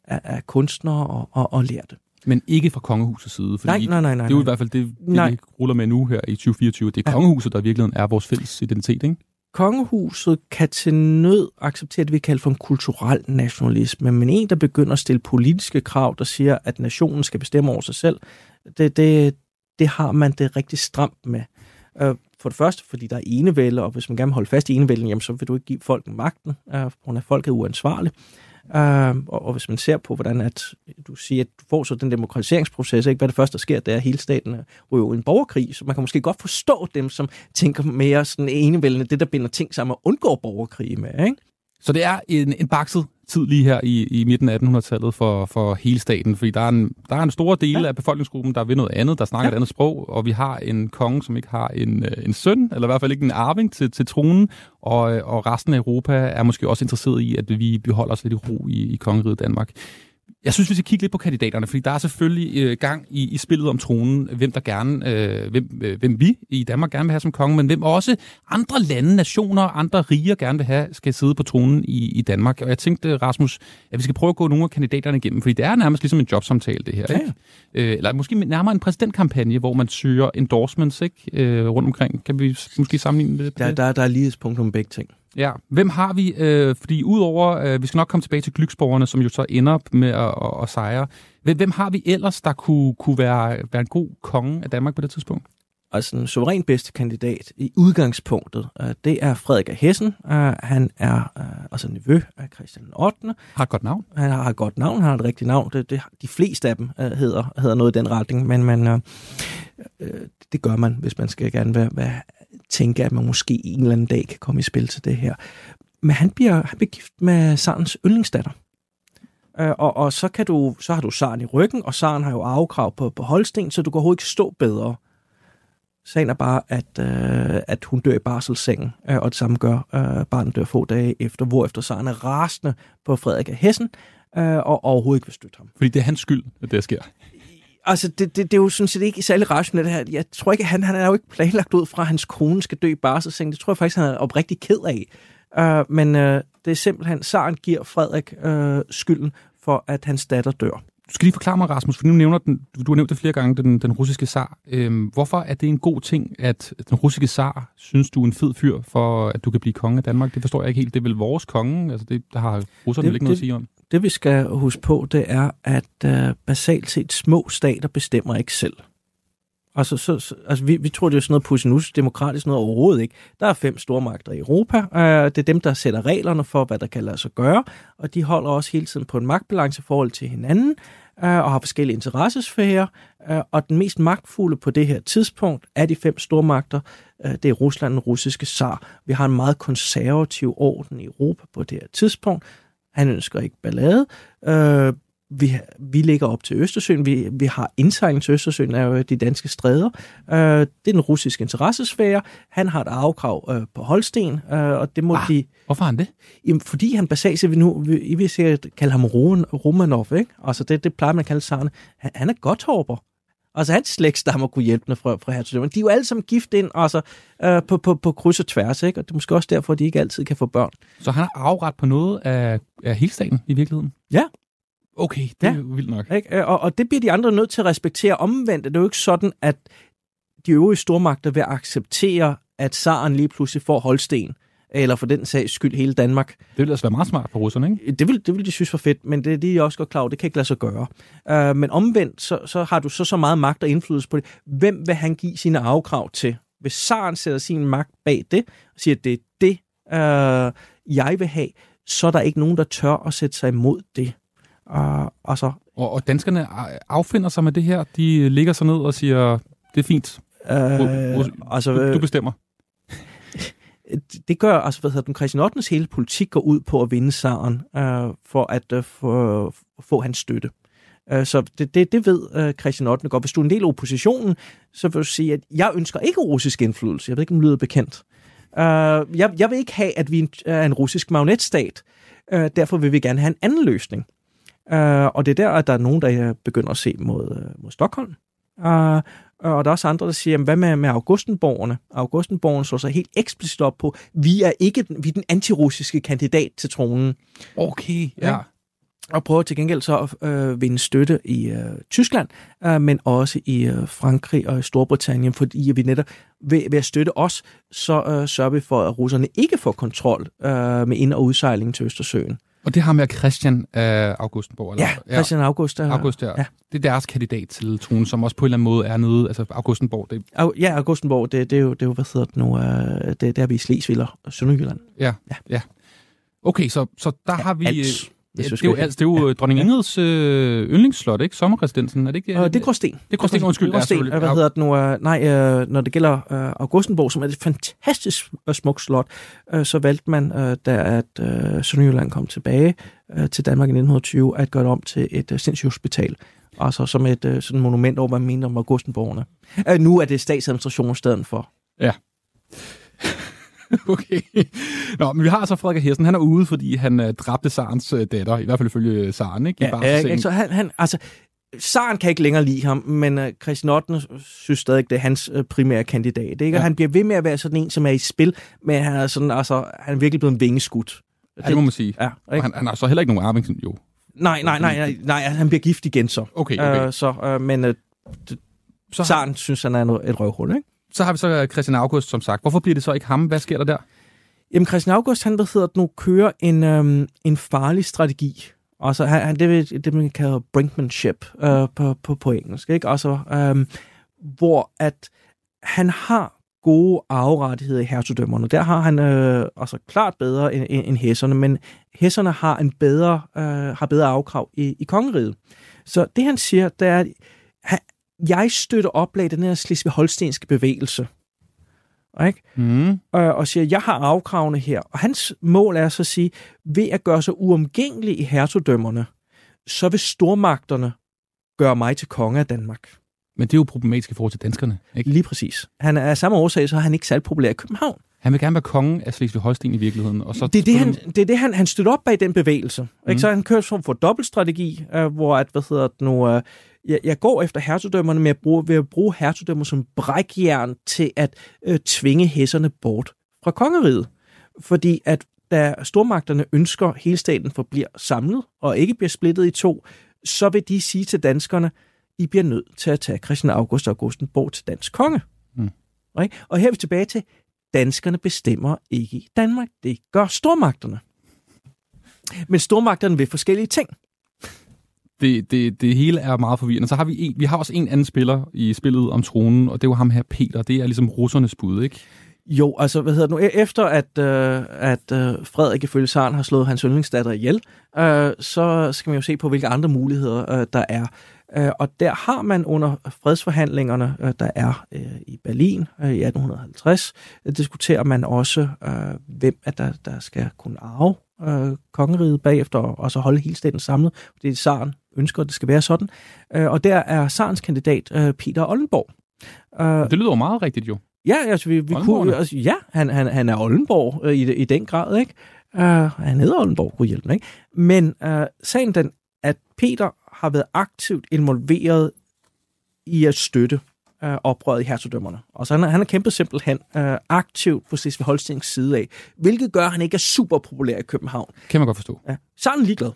af, af kunstnere og, og, og lærte. Men ikke fra kongehusets side, fordi nej, nej, nej, nej, det er jo i hvert fald det, det vi ruller med nu her i 2024. Det er kongehuset, der i virkeligheden er vores fælles identitet, ikke? Kongehuset kan til nød acceptere det, vi kalder for en kulturel nationalisme, men en, der begynder at stille politiske krav, der siger, at nationen skal bestemme over sig selv, det, det, det har man det rigtig stramt med. Øh, for det første, fordi der er enevælde, og hvis man gerne vil holde fast i enevælden, jamen, så vil du ikke give folk magten, øh, på grund af, at folk er uansvarlige. Øh, og, og hvis man ser på, hvordan at du siger, at du får så den demokratiseringsproces, ikke? hvad det første, der sker, det er, at hele staten ryger en borgerkrig, så man kan måske godt forstå dem, som tænker mere sådan enevældende, det der binder ting sammen og undgår borgerkrig med. Ikke? Så det er en, en bakset tid lige her i, i midten af 1800-tallet for, for hele staten, fordi der er en, der er en stor del ja. af befolkningsgruppen, der vil noget andet, der snakker ja. et andet sprog, og vi har en konge, som ikke har en, øh, en søn, eller i hvert fald ikke en arving til, til tronen, og, og resten af Europa er måske også interesseret i, at vi beholder os lidt i ro i, i kongeriget Danmark. Jeg synes, vi skal kigge lidt på kandidaterne, fordi der er selvfølgelig øh, gang i, i spillet om tronen, hvem der gerne, øh, hvem, øh, hvem vi i Danmark gerne vil have som konge, men hvem også andre lande, nationer, andre riger gerne vil have, skal sidde på tronen i, i Danmark. Og jeg tænkte, Rasmus, at vi skal prøve at gå nogle af kandidaterne igennem, fordi det er nærmest ligesom en jobsamtale, det her. Ja. Ikke? Øh, eller måske nærmere en præsidentkampagne, hvor man søger endorsements ikke? Øh, rundt omkring. Kan vi måske sammenligne det? Der, der, der er lige et punkt om begge ting. Ja, hvem har vi? Øh, fordi udover, øh, vi skal nok komme tilbage til Glyksborgerne, som jo så ender med at, at, at sejre. Hvem, hvem har vi ellers, der kunne, kunne være, være en god konge af Danmark på det tidspunkt? Altså den suveræn bedste kandidat i udgangspunktet, øh, det er Frederik af Hessen. Øh, han er øh, altså nevø af Christian 8. Har et godt navn. Han har et godt navn, han har et rigtigt navn. Det, det, de fleste af dem øh, hedder, hedder noget i den retning, men man, øh, øh, det gør man, hvis man skal gerne være, være tænke, at man måske en eller anden dag kan komme i spil til det her. men han bliver, han bliver gift med Sarens yndlingsdatter. Øh, og, og så, kan du, så har du Saren i ryggen, og Saren har jo afkrav på, på Holsten, så du kan overhovedet ikke stå bedre. Sagen er bare, at, øh, at hun dør i barselssengen, øh, og det samme gør øh, barnet dør få dage efter, hvorefter Saren er rasende på Frederik af Hessen, øh, og overhovedet ikke vil støtte ham. Fordi det er hans skyld, at det sker. Altså, det, det, det er jo sådan set ikke særlig rationelt det her. Jeg tror ikke, han, han er jo ikke planlagt ud fra, at hans kone skal dø i barselssengen. Det tror jeg faktisk, han er oprigtig ked af. Uh, men uh, det er simpelthen, Saren giver Frederik uh, skylden for, at hans datter dør. Du skal lige forklare mig, Rasmus, for nu nævner den, du har nævnt det flere gange, den, den russiske zar. Øhm, hvorfor er det en god ting, at den russiske zar synes, du er en fed fyr, for at du kan blive konge af Danmark? Det forstår jeg ikke helt. Det er vel vores konge? Altså, det, der har russerne det, ikke noget det, at sige om. Det, vi skal huske på, det er, at uh, basalt set små stater bestemmer ikke selv. Altså, så, så, altså vi, vi tror, det er sådan noget pusinus, demokratisk noget overhovedet ikke. Der er fem stormagter i Europa. Øh, det er dem, der sætter reglerne for, hvad der kan lade sig gøre, og de holder også hele tiden på en magtbalance i forhold til hinanden, øh, og har forskellige interessesfærer. Øh, og den mest magtfulde på det her tidspunkt er de fem stormagter. Øh, det er Rusland, den russiske zar. Vi har en meget konservativ orden i Europa på det her tidspunkt. Han ønsker ikke ballade. Øh, vi, vi ligger op til Østersøen. Vi, vi har indsejling til Østersøen af jo de danske stræder. Øh, det er den russiske interessesfære. Han har et afkrav øh, på Holsten, øh, og det må Ah, de... Hvorfor han det? Jamen, fordi han basalt set, vi nu, vi, I vil sikkert kalde ham Roman, Romanov, ikke? Altså, det, det plejer man at kalde Sarne. Han, han er godt håber. Altså, hans slægtstammer kunne hjælpe fra, fra hertugdømmerne. De er jo alle sammen gift ind, altså, øh, på, på, på kryds og tværs, ikke? Og det er måske også derfor, at de ikke altid kan få børn. Så han har afret på noget af, af hele staten i virkeligheden? Ja. Okay, det er Ja. jo vildt nok. Ikke? Og, og det bliver de andre nødt til at respektere omvendt. Det er jo ikke sådan, at de øvrige stormagter vil acceptere, at Saren lige pludselig får Holsten, eller for den sags skyld hele Danmark. Det ville altså være meget smart for russerne, ikke? Det vil, det vil de synes var fedt, men det er de også godt klar over, det kan ikke lade sig gøre. Uh, men omvendt, så, så har du så, så meget magt og indflydelse på det. Hvem vil han give sine afkrav til? Hvis Saren sætter sin magt bag det, og siger, at det er det, uh, jeg vil have, så er der ikke nogen, der tør at sætte sig imod det. Uh, og så Og, og danskerne affinder sig med det her. De ligger sig ned og siger, det er fint, Øh, altså, du, du øh, bestemmer. det gør, altså, hvad hedder den, Christian 8. hele politik går ud på at vinde Saren, øh, for at øh, få, få hans støtte. Øh, så det, det, det ved øh, Christian 8. godt. Hvis du er en del af oppositionen, så vil du sige, at jeg ønsker ikke russisk indflydelse. Jeg ved ikke, om det lyder bekendt. Øh, jeg, jeg vil ikke have, at vi er en russisk magnetstat. Øh, derfor vil vi gerne have en anden løsning. Øh, og det er der, at der er nogen, der øh, begynder at se mod, øh, mod Stockholm. Øh, og der er også andre, der siger, jamen, hvad med, med Augustenborgerne? Augustenborgerne slår sig helt eksplicit op på, vi er ikke den, vi er den antirussiske kandidat til tronen. Okay, ja. Og prøver til gengæld så at øh, vinde støtte i øh, Tyskland, øh, men også i øh, Frankrig og i Storbritannien, fordi vi netop ved, ved at støtte os, så øh, sørger vi for, at russerne ikke får kontrol øh, med ind- og udsejlingen til Østersøen. Og det har med Christian af Augustenborg. Eller? Ja, Christian August. Øh, August, ja. ja. ja. Det er deres kandidat til tronen, som også på en eller anden måde er nede. Altså Augustenborg, det, Au- Ja, Augustenborg, det, det, er jo, det er jo, hvad hedder det nu, øh, det, det er vi i Slesvig og Sønderjylland. ja, Ja. ja. ja. Okay, så, så der har vi... Alt, øh, Ja, vi det er jo, altså, det er jo dronning Ingrids øh, yndlingsslot, ikke? Sommerresidensen, er det ikke? Og det er Gråsten. Det er Gråsten, undskyld. Det Gråsten. Ja, Ja, hvad hedder det nu? Uh, nej, uh, når det gælder uh, Augustenborg, som er et fantastisk uh, smukt slot, uh, så valgte man, uh, da at uh, Sønderjylland kom tilbage uh, til Danmark i 1920, at gøre det om til et uh, sindssygehospital. Altså som et uh, sådan monument over, hvad man mener om Augustenborgerne. Uh, nu er det statsadministration i stedet for. Okay. Nå, men vi har altså Frederik Hessen. Han er ude, fordi han øh, dræbte Sarens øh, datter. I hvert fald ifølge Saren, ikke? I Ja, ikke? så han, han, altså, Saren kan ikke længere lide ham, men uh, Christian 8. synes stadig, det er hans uh, primære kandidat. Ikke? Og Ja. han bliver ved med at være sådan en, som er i spil, men han er, sådan, altså, han er virkelig blevet en vingeskudt. Ja, det må man sige. Ja, Og ikke? han, han har så heller ikke nogen arving, jo. Nej, nej, nej, nej, nej, han bliver gift igen så. Okay, okay. Uh, så uh, men uh, Så Saren synes, han er noget- et røvhul, ikke? Så har vi så øh, Christian August, som sagt. Hvorfor bliver det så ikke ham? Hvad sker der der? Jamen, Christian August, han, hvad hedder det nu, kører en, øhm, en farlig strategi. Og så han, det er det, man kalder brinkmanship øh, på, på, på engelsk, ikke? Altså, øhm, hvor at han har gode arverettigheder i hertugdømmerne. Der har han øh, altså klart bedre end, end, end hæsserne, men hæsserne har en bedre, øh, har bedre afkrav i, i kongeriget. Så det han siger, det er, at han, jeg støtter oplag den her Slesvig-Holstenske bevægelse. Ikke? Mm. Øh, og siger, jeg har afkravene her. Og hans mål er så at sige, ved at gøre sig uomgængelig i hertugdømmerne, så vil stormagterne gøre mig til konge af Danmark. Men det er jo problematisk i forhold til danskerne. Ikke? Lige præcis. Han er af samme årsag, så er han ikke særlig populær i København. Han vil gerne være konge af Slesvig-Holsten i virkeligheden. Og så det er det, han, det, er det han, han støtter op bag den bevægelse. Mm. Ikke? Så han kører sådan for dobbeltstrategi, øh, hvor at, hvad hedder det nu, øh, jeg, jeg går efter hertugdømmerne med at bruge, ved at bruge hertugdømmer som brækjern til at øh, tvinge hæsserne bort fra kongeriget. Fordi at da stormagterne ønsker, at hele staten forbliver samlet og ikke bliver splittet i to, så vil de sige til danskerne, I bliver nødt til at tage Christian August og Augustenborg til dansk konge. Mm. Right? Og her er vi tilbage til, danskerne bestemmer ikke i Danmark. Det gør stormagterne. Men stormagterne vil forskellige ting. Det, det, det hele er meget forvirrende. Så har vi en, vi har også en anden spiller i spillet om tronen, og det er ham her Peter. Det er ligesom russernes bud, ikke? Jo, altså, hvad hedder det nu? E-, efter at, øh, at øh, Frederik ifølge Saren har slået hans yndlingsdatter ihjel, øh, så skal man jo se på, hvilke andre muligheder øh, der er. Øh, og der har man under fredsforhandlingerne, øh, der er øh, i Berlin øh, i 1850, øh, diskuterer man også, øh, hvem at der, der skal kunne arve øh, kongeriget bagefter, og så holde hele staten samlet, fordi Saren ønsker, at det skal være sådan. Øh, og der er Sarens kandidat øh, Peter Oldenborg. Øh, det lyder jo meget rigtigt jo. Ja, altså vi, vi kunne, altså, ja, han, han, han er Oldenborg øh, i, i den grad, ikke? Uh, han hedder Oldenborg, kunne hjælpe ikke? Men uh, sagen den, at Peter har været aktivt involveret i at støtte uh, oprøret i hertugdømmerne. Og så han, han har kæmpet simpelthen uh, aktivt på Slesvig Holstens side af, hvilket gør, at han ikke er super populær i København. Kan man godt forstå. Ja. Så er han ligeglad.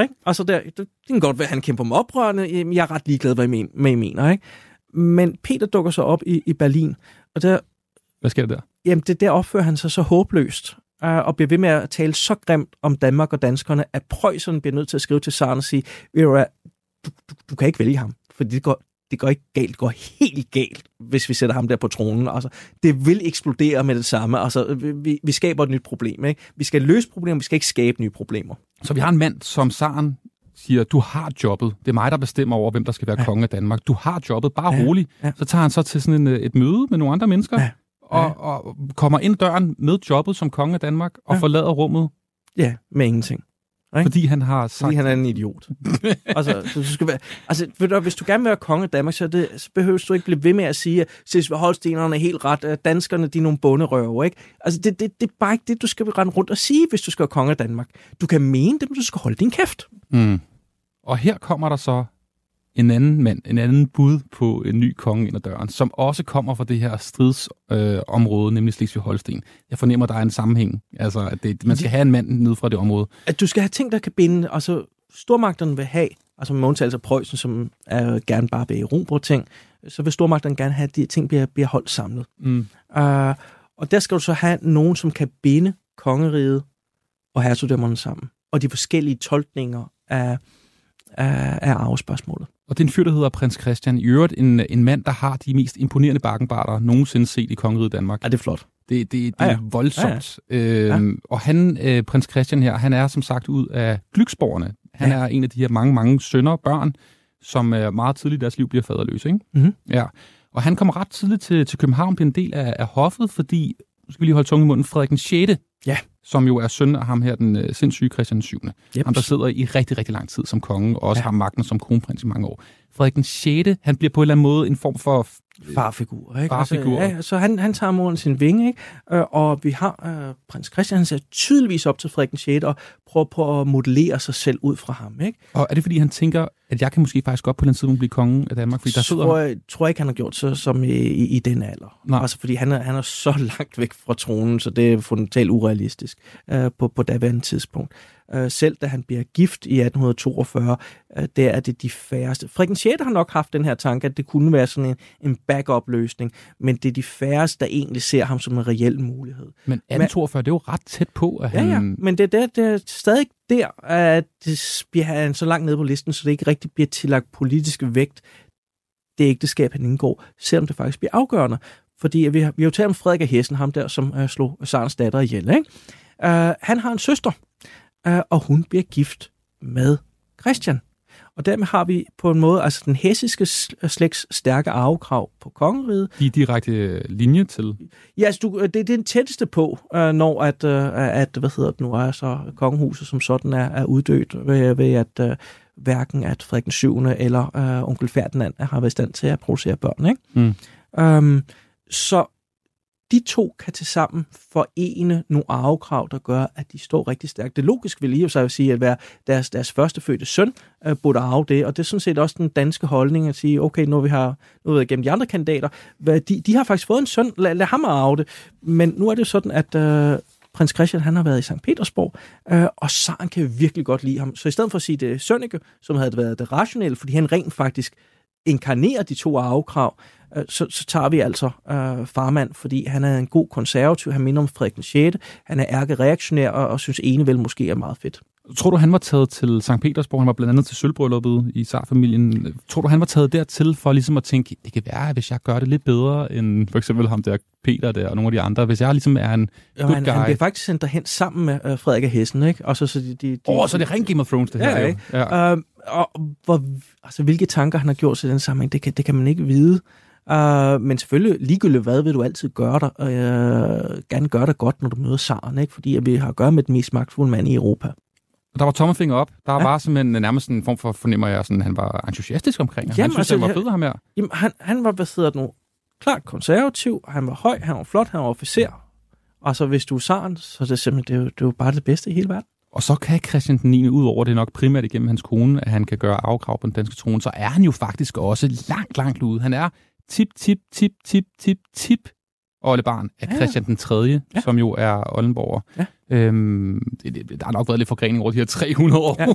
Ikke? Altså der, det, det kan godt være, at han kæmper med oprørende. Jeg er ret ligeglad, hvad I men, med I mener. Ikke? Men Peter dukker så op i, i Berlin, og der, Hvad sker der der? Jamen, det der opfører han sig så håbløst, uh, og bliver ved med at tale så grimt om Danmark og danskerne, at prøjserne bliver nødt til at skrive til Saren og sige, du, du, du kan ikke vælge ham, for det går, det går ikke galt, det går helt galt, hvis vi sætter ham der på tronen. Altså, det vil eksplodere med det samme. Altså, vi, vi skaber et nyt problem. Ikke? Vi skal løse problemer, vi skal ikke skabe nye problemer. Så vi har en mand, som Saren siger, du har jobbet. Det er mig, der bestemmer over, hvem der skal være ja. konge af Danmark. Du har jobbet, bare ja. rolig. Ja. Så tager han så til sådan en, et møde med nogle andre mennesker, ja. Ja. Og, og kommer ind døren med jobbet som konge af Danmark, og ja. forlader rummet. Ja, med ingenting. Ikke? Fordi han har sagt... Fordi han er en idiot. altså, du skal være, altså ved du, hvis du gerne vil være konge af Danmark, så, det, så behøver du ikke blive ved med at sige, at Holstenerne er helt ret, at danskerne de er nogle bunderøver, ikke? Altså, det, det, det er bare ikke det, du skal rende rundt og sige, hvis du skal være konge af Danmark. Du kan mene det, men du skal holde din kæft. Mm. Og her kommer der så en anden mand, en anden bud på en ny konge ind ad døren, som også kommer fra det her stridsområde, øh, nemlig Slesvig-Holsten. Jeg fornemmer, der er en sammenhæng. Altså, at det, man skal have en mand ned fra det område. At du skal have ting, der kan binde, altså stormagterne vil have, altså med undtagelse af Preussen, som er gerne bare vil erobre ting, så vil stormagterne gerne have, at de ting bliver, bliver holdt samlet. Mm. Uh, og der skal du så have nogen, som kan binde kongeriget og hertugdømmerne sammen. Og de forskellige tolkninger af, af, af arvespørgsmålet. Og det er en fyr, der hedder prins Christian. I øvrigt en, en mand, der har de mest imponerende bakkenbarter nogensinde set i kongeriget Danmark. Ja, det er flot. Det, det, det ja, ja. er voldsomt. Ja, ja. Øhm, ja. Og han, øh, prins Christian her, han er som sagt ud af Glyksborgerne. Han ja. er en af de her mange, mange sønner og børn, som øh, meget tidligt i deres liv bliver faderløse. Ikke? Mm-hmm. Ja. Og han kommer ret tidligt til, til København, bliver en del af, af hoffet, fordi, nu skal vi lige holde tungen i munden, Frederik den 6., ja. som jo er søn af ham her, den øh, sindssyge Christian 7. Yep. Ham, der sidder i rigtig, rigtig lang tid som konge, og også ja. har magten som kronprins i mange år. Frederik den 6., han bliver på en eller anden måde en form for... Farfigur, ikke? Farfigur. Altså, ja, så han, han tager moren sin vinge, ikke? Øh, og vi har øh, prins Christian, han ser tydeligvis op til Frederik den 6. og prøver på at modellere sig selv ud fra ham, ikke? Og er det, fordi han tænker, at jeg kan måske faktisk godt på den tidspunkt blive konge af Danmark? Fordi der sidder... tror, jeg, tror jeg ikke, han har gjort så som i, i, i den alder. Nej. Altså, fordi han er, han er så langt væk fra tronen, så det er fundamentalt urealistisk øh, på, på daværende tidspunkt. Øh, selv da han bliver gift i 1842, øh, der er det de færreste. Frederik 6. har nok haft den her tanke, at det kunne være sådan en, en backup-løsning, men det er de færreste, der egentlig ser ham som en reel mulighed. Men 1842, men, det er jo ret tæt på, at han... Ja, ja, men det, det, det er stadig der, at det bliver han så langt nede på listen, så det ikke rigtig bliver tillagt politisk vægt, det ægteskab, han indgår, selvom det faktisk bliver afgørende. Fordi vi har, vi har jo talt om Frederik af Hessen, ham der, som uh, slog Sarens datter ihjel. Ikke? Uh, han har en søster, uh, og hun bliver gift med Christian. Og dermed har vi på en måde altså den hessiske slægts stærke arvekrav på kongeriget. De er direkte øh, linje til? Ja, altså, du, det, det er den tætteste på, øh, når at, øh, at, hvad hedder det nu, er så kongehuset som sådan er, er uddødt ved, ved at øh, hverken at Frederik den 7. eller øh, onkel Ferdinand har været i stand til at producere børn. Ikke? Mm. Øhm, så de to kan til sammen forene nogle arvekrav, der gør, at de står rigtig stærkt. Det logisk vil lige så sige, at være deres, deres førstefødte søn øh, burde arve det, og det er sådan set også den danske holdning at sige, okay, nu vi har nu ved gennem de andre kandidater, de, de har faktisk fået en søn, lad, lad ham arve det. Men nu er det sådan, at øh, prins Christian han har været i St. Petersborg, øh, og Saren kan virkelig godt lide ham. Så i stedet for at sige det Sønneke, som havde været det rationelle, fordi han rent faktisk inkarnerer de to arvekrav, øh, så, så tager vi altså øh, farmand, fordi han er en god konservativ, han minder om Frederik 6., han er ærkereaktionær og, og synes ene vel måske er meget fedt. Tror du, han var taget til St. Petersborg? Han var blandt andet til sølvbrylluppet i Tsar-familien. Tror du, han var taget dertil for ligesom at tænke, det kan være, hvis jeg gør det lidt bedre end for eksempel ham der Peter der og nogle af de andre. Hvis jeg ligesom er en jo, good han, guy. han bliver faktisk sendt derhen sammen med uh, Frederik af Hessen, ikke? Og så, så de, de, de, oh, så det er rent Game of Thrones, det her. Ja, ikke? Ja. Uh, og hvor, altså, hvilke tanker han har gjort sig i den sammenhæng, det kan, det kan man ikke vide. Uh, men selvfølgelig, ligegyldigt hvad vil du altid gøre dig, uh, gerne gøre dig godt, når du møder Saren, ikke? fordi at vi har at gøre med den mest magtfulde mand i Europa. Der var tommelfinger op. Der ja. var simpelthen nærmest en form for, fornemmer jeg, sådan, han var entusiastisk omkring. Jamen, han synes, altså, han var fed, ham her. Jamen, han, han var, det nu, klart konservativ, han var høj, han var flot, han var officer. Og så hvis du er Saren, så er det simpelthen det er jo, det er jo bare det bedste i hele verden. Og så kan Christian den 9. ud over det nok primært igennem hans kone, at han kan gøre afkrav på den danske trone, så er han jo faktisk også langt, langt ude. Han er tip, tip, tip, tip, tip, tip oldebarn af ja, Christian den 3., ja. som jo er Oldenborger. Ja. Øhm, det, det, der har nok været lidt forgrening over de her 300 år. Ja. Men,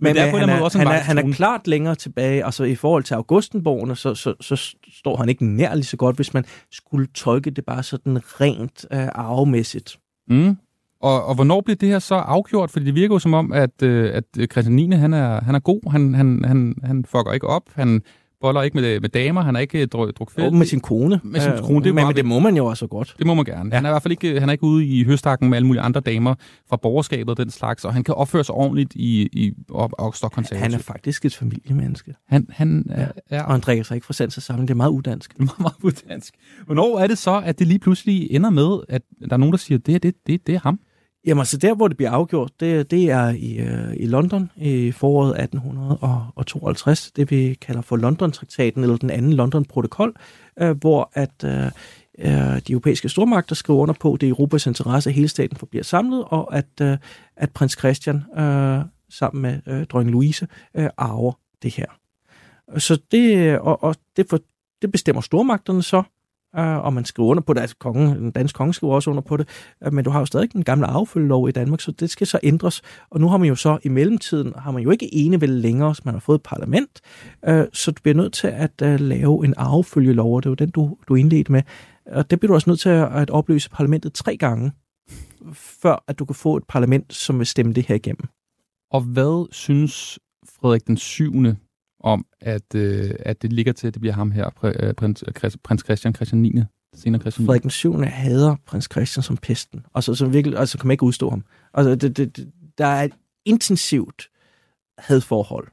Men det er på han, måde også han, er, han er klart længere tilbage. Altså i forhold til Augustenborgerne, så, så, så står han ikke nær lige så godt, hvis man skulle tolke det bare sådan rent øh, arvemæssigt. Mm. Og, og hvornår bliver det her så afgjort? Fordi det virker jo som om, at, øh, at Christian 9. Han er, han er god. Han, han, han, han fucker ikke op. Han boller ikke med, med damer, han er ikke druk, drukfældig. med sin kone. Med sin kone, det, men, men det må man jo også godt. Det må man gerne. Ja. Han er i hvert fald ikke, han er ikke ude i høstakken med alle mulige andre damer fra borgerskabet og den slags, og han kan opføre sig ordentligt i, i og, og Han er faktisk et familiemenneske. Han, han ja. er, Og han drikker sig ikke fra sans sammen. Det er meget udansk. Det er meget, udansk. Hvornår er det så, at det lige pludselig ender med, at der er nogen, der siger, det er, det, det, det er ham? Jamen, så der, hvor det bliver afgjort, det, det er i, øh, i London i foråret 1852, det vi kalder for London-traktaten, eller den anden London-protokol, øh, hvor at øh, øh de europæiske stormagter skriver under på, det er Europas interesse, at hele staten forbliver samlet, og at, øh, at prins Christian øh, sammen med øh, dronning Louise øh, arver det her. Så det, og, og det, for, det bestemmer stormagterne så, øh, og man skriver under på det, altså kongen, den danske konge skriver også under på det, øh, men du har jo stadig den gamle affølgelov i Danmark, så det skal så ændres, og nu har man jo så i mellemtiden, har man jo ikke enevæld længere, så man har fået et parlament, øh, så du bliver nødt til at øh, lave en affølgelov, og det var den, du, du indledte med, og det bliver du også nødt til at, at opløse parlamentet tre gange, før at du kan få et parlament, som vil stemme det her igennem. Og hvad synes Frederik den 7 om, at, øh, at det ligger til, at det bliver ham her, øh, prins, øh, prins Christian, Christian 9. Senere Christian 9. Frederik den 7. hader prins Christian som pesten. Altså, så virkelig, altså kan man ikke udstå ham. Altså, det, det, der er et intensivt hadforhold.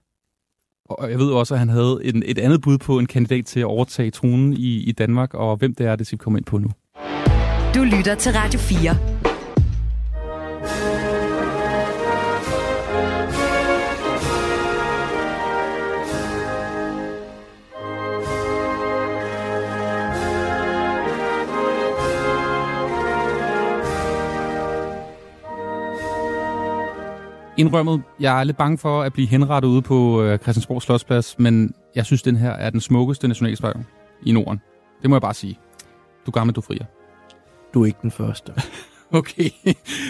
Og jeg ved også, at han havde et, et andet bud på en kandidat til at overtage tronen i, i Danmark, og hvem det er, det skal vi komme ind på nu. Du lytter til Radio 4. Indrømmet, jeg er lidt bange for at blive henrettet ude på øh, Christiansborg Slottsplads, men jeg synes, den her er den smukkeste nationalspark i Norden. Det må jeg bare sige. Du gamle, du frier. Du er ikke den første. okay.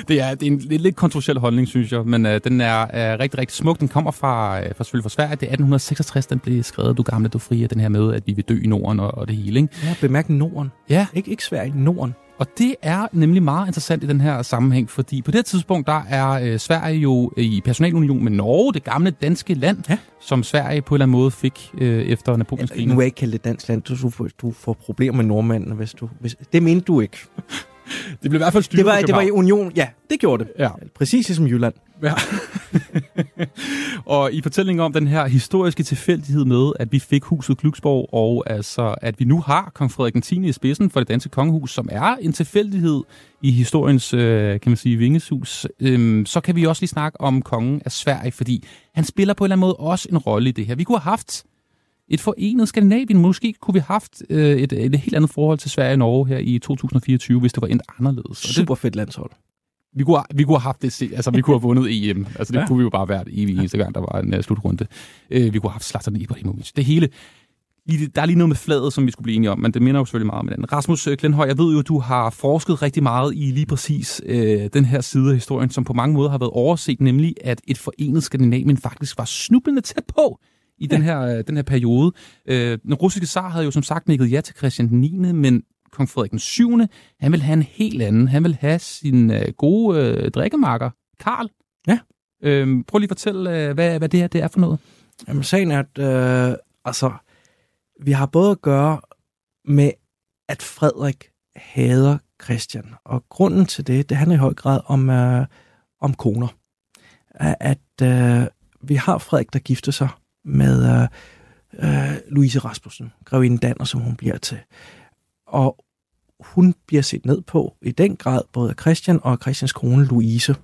Det er, det er en lidt, lidt kontroversiel holdning, synes jeg, men øh, den er, er rigtig, rigtig smuk. Den kommer fra, øh, fra, selvfølgelig fra Sverige. Det er 1866, den blev skrevet, du gamle, du frier, den her med, at vi vil dø i Norden og, og det hele. Ikke? Ja, bemærk Norden. Ja. Ikke, ikke Sverige, Norden. Og det er nemlig meget interessant i den her sammenhæng, fordi på det tidspunkt, der er øh, Sverige jo i personalunion med Norge, det gamle danske land, ja. som Sverige på en eller anden måde fik øh, efter Napoleons krig. Ja, nu er ikke kaldt det dansk land, du, du får problemer med nordmændene, hvis du... Hvis, det mente du ikke. det blev i hvert fald styret det var, det var i union, ja, det gjorde det. Ja. Præcis som Jylland. Ja. og i fortællingen om den her historiske tilfældighed med, at vi fik huset Glucksborg, og altså, at vi nu har kong Frederik X i spidsen for det danske kongehus, som er en tilfældighed i historiens, øh, kan man sige, vingeshus, øhm, så kan vi også lige snakke om kongen af Sverige, fordi han spiller på en eller anden måde også en rolle i det her. Vi kunne have haft et forenet Skandinavien. Måske kunne vi have haft øh, et, et helt andet forhold til Sverige og Norge her i 2024, hvis det var endt anderledes. Super fedt landshold. Vi kunne, vi kunne have haft det, altså vi kunne have vundet EM. Altså det ja. kunne vi jo bare hvert evig eneste gang, der var en uh, slutrunde. Uh, vi kunne have haft Zlatan Ibrahimovic. Det hele, der er lige noget med fladet, som vi skulle blive enige om, men det minder jo selvfølgelig meget om den. Rasmus Klenhøj, jeg ved jo, at du har forsket rigtig meget i lige præcis øh, den her side af historien, som på mange måder har været overset, nemlig at et forenet Skandinavien faktisk var snublende tæt på i ja. den, her, øh, den her periode. Øh, den russiske zar havde jo som sagt nikket ja til Christian 9., men kong Frederik den 7., han vil have en helt anden. Han vil have sin øh, gode øh, drikkemarker, Karl. Ja. Øh, prøv lige at fortælle, øh, hvad, hvad det her det er for noget. Jamen, sagen er, at øh, altså, vi har både at gøre med, at Frederik hader Christian. Og grunden til det, det handler i høj grad om, øh, om koner. At øh, vi har Frederik, der gifter sig med øh, øh, Louise Rasmussen, grevinde Danner, som hun bliver til. Og hun bliver set ned på i den grad, både af Christian og af Christians kone Louise.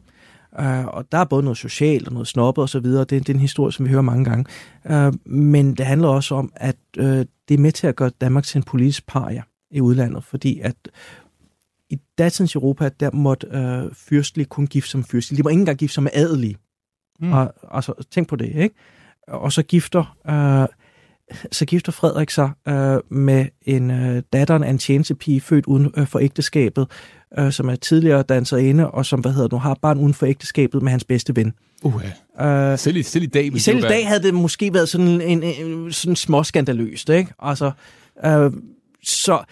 Uh, og der er både noget socialt og noget snobbet og så videre. Det, det er en historie, som vi hører mange gange. Uh, men det handler også om, at uh, det er med til at gøre Danmark til en politisk paria i udlandet, fordi at i datidens Europa, der måtte uh, fyrstlige kun gifte som fyrstlige. De må ikke engang gifte med adelige. Mm. Og, altså, tænk på det, ikke? Og så gifter uh, så gifter Frederik sig øh, med en øh, datter af en tjenestepige, født uden øh, for ægteskabet, øh, som er tidligere danserinde, og som hvad hedder nu, har barn uden for ægteskabet med hans bedste ven. Uh, uh, selv, i, selv i dag, selv i dag havde det måske været sådan en, en sådan småskandaløst, ikke? Altså, øh, så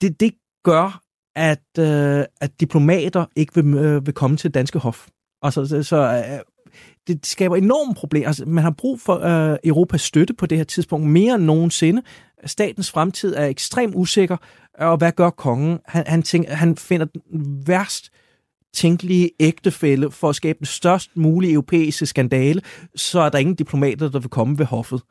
det, det gør, at, øh, at diplomater ikke vil, øh, vil komme til danske hof. Altså, så, så øh, det skaber enorme problemer. Altså, man har brug for øh, Europas støtte på det her tidspunkt mere end nogensinde. Statens fremtid er ekstremt usikker, og hvad gør kongen? Han, han, tænker, han finder den værst tænkelige ægtefælde for at skabe den størst mulige europæiske skandale, så er der ingen diplomater, der vil komme ved hoffet.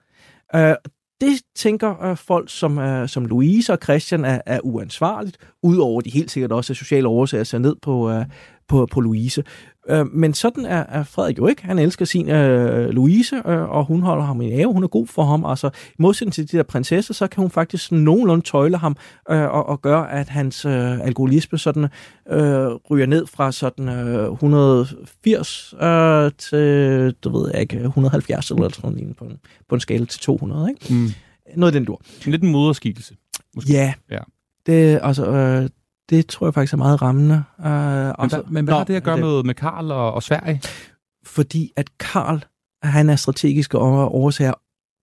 Øh, det tænker øh, folk som, øh, som Louise og Christian er, er uansvarligt, udover de helt sikkert også af sociale årsager ser ned på, øh, på, på Louise. Øh, men sådan er, er Frederik jo ikke. Han elsker sin øh, Louise, øh, og hun holder ham i ære. Hun er god for ham. Altså, i modsætning til de der prinsesser, så kan hun faktisk nogenlunde tøjle ham øh, og, og gøre, at hans øh, alkoholisme sådan øh, ryger ned fra sådan øh, 180 øh, til, du ved jeg ikke, 170 eller sådan på en, på en skala til 200, ikke? Mm. Noget af den dur. Lidt en moderskikkelse. Måske. Ja. ja. Det, altså, øh, det tror jeg faktisk er meget rammende. Uh, men, hvad, men hvad har det at gøre det, med, med Karl og, og Sverige? Fordi at Karl, han er strategiske årsager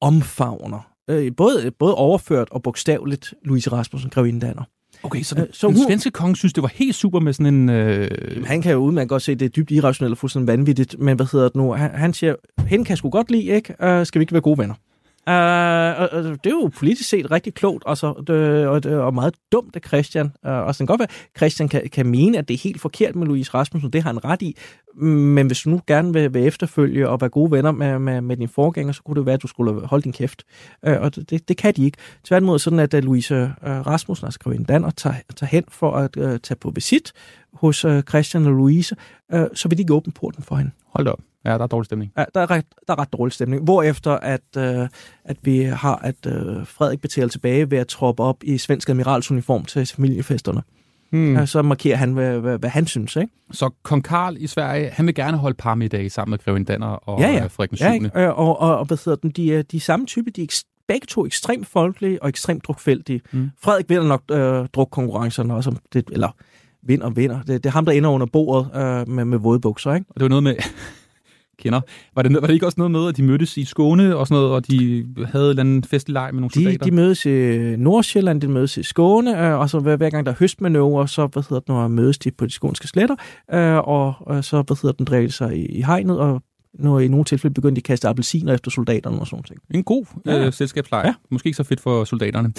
omfavner. Øh, både, både overført og bogstaveligt Louise Rasmussen, grevinde Danner. Okay, så, den, så den hun, svenske konge synes, det var helt super med sådan en... Øh... Jamen, han kan jo udmærket godt se, at det er dybt irrationelt og fuldstændig vanvittigt, men hvad hedder det nu? Han, han siger, hende kan jeg sgu godt lide, ikke? Uh, skal vi ikke være gode venner? Uh, og, og det er jo politisk set rigtig klogt, og, så, øh, og, det, og meget dumt af Christian. Uh, og så kan godt være, at Christian kan, kan mene, at det er helt forkert med Louise Rasmussen, det har han ret i. Men hvis du nu gerne vil, vil efterfølge og være gode venner med, med, med din forgænger, så kunne det være, at du skulle holde din kæft. Uh, og det, det kan de ikke. Tværtimod sådan, at Louise uh, Rasmussen, altså en Dan, og tager, tager hen for at uh, tage på visit hos uh, Christian og Louise, uh, så vil de ikke åbne porten for hende. Hold op. Ja, der er dårlig stemning. Ja, der er ret, der er ret dårlig stemning. Hvorefter at, øh, at vi har, at øh, Frederik betaler tilbage ved at troppe op i svensk admiralsuniform til familiefesterne. Hmm. Ja, så markerer han, hvad, hvad, hvad han synes. Ikke? Så kong Karl i Sverige, han vil gerne holde parmiddag sammen med Greven Danner og ja, ja. Frederik ja, ikke? og, og, og, og hvad hedder den? De er de samme type, de er begge to ekstremt folkelige og ekstremt drukfældige. Mm. Frederik vinder nok øh, drukkonkurrencerne også, det, eller vinder og vinder. Det, det er ham, der ender under bordet øh, med, med våde bukser. Ikke? Og det var noget med, kender. Var det, var det ikke også noget med, at de mødtes i Skåne og sådan noget, og de havde en eller anden festlig med nogle de, soldater? De mødes i Nordsjælland, de mødes i Skåne, øh, og så hver, hver gang der er høstmanøvre, så hvad hedder det, når mødes de på de skånske sletter, øh, og så hvad hedder den, drejer sig i, i hegnet, og når i nogle tilfælde begyndte de at kaste appelsiner efter soldaterne og sådan noget. En god ja. øh, selskabsleje. Ja. Måske ikke så fedt for soldaterne.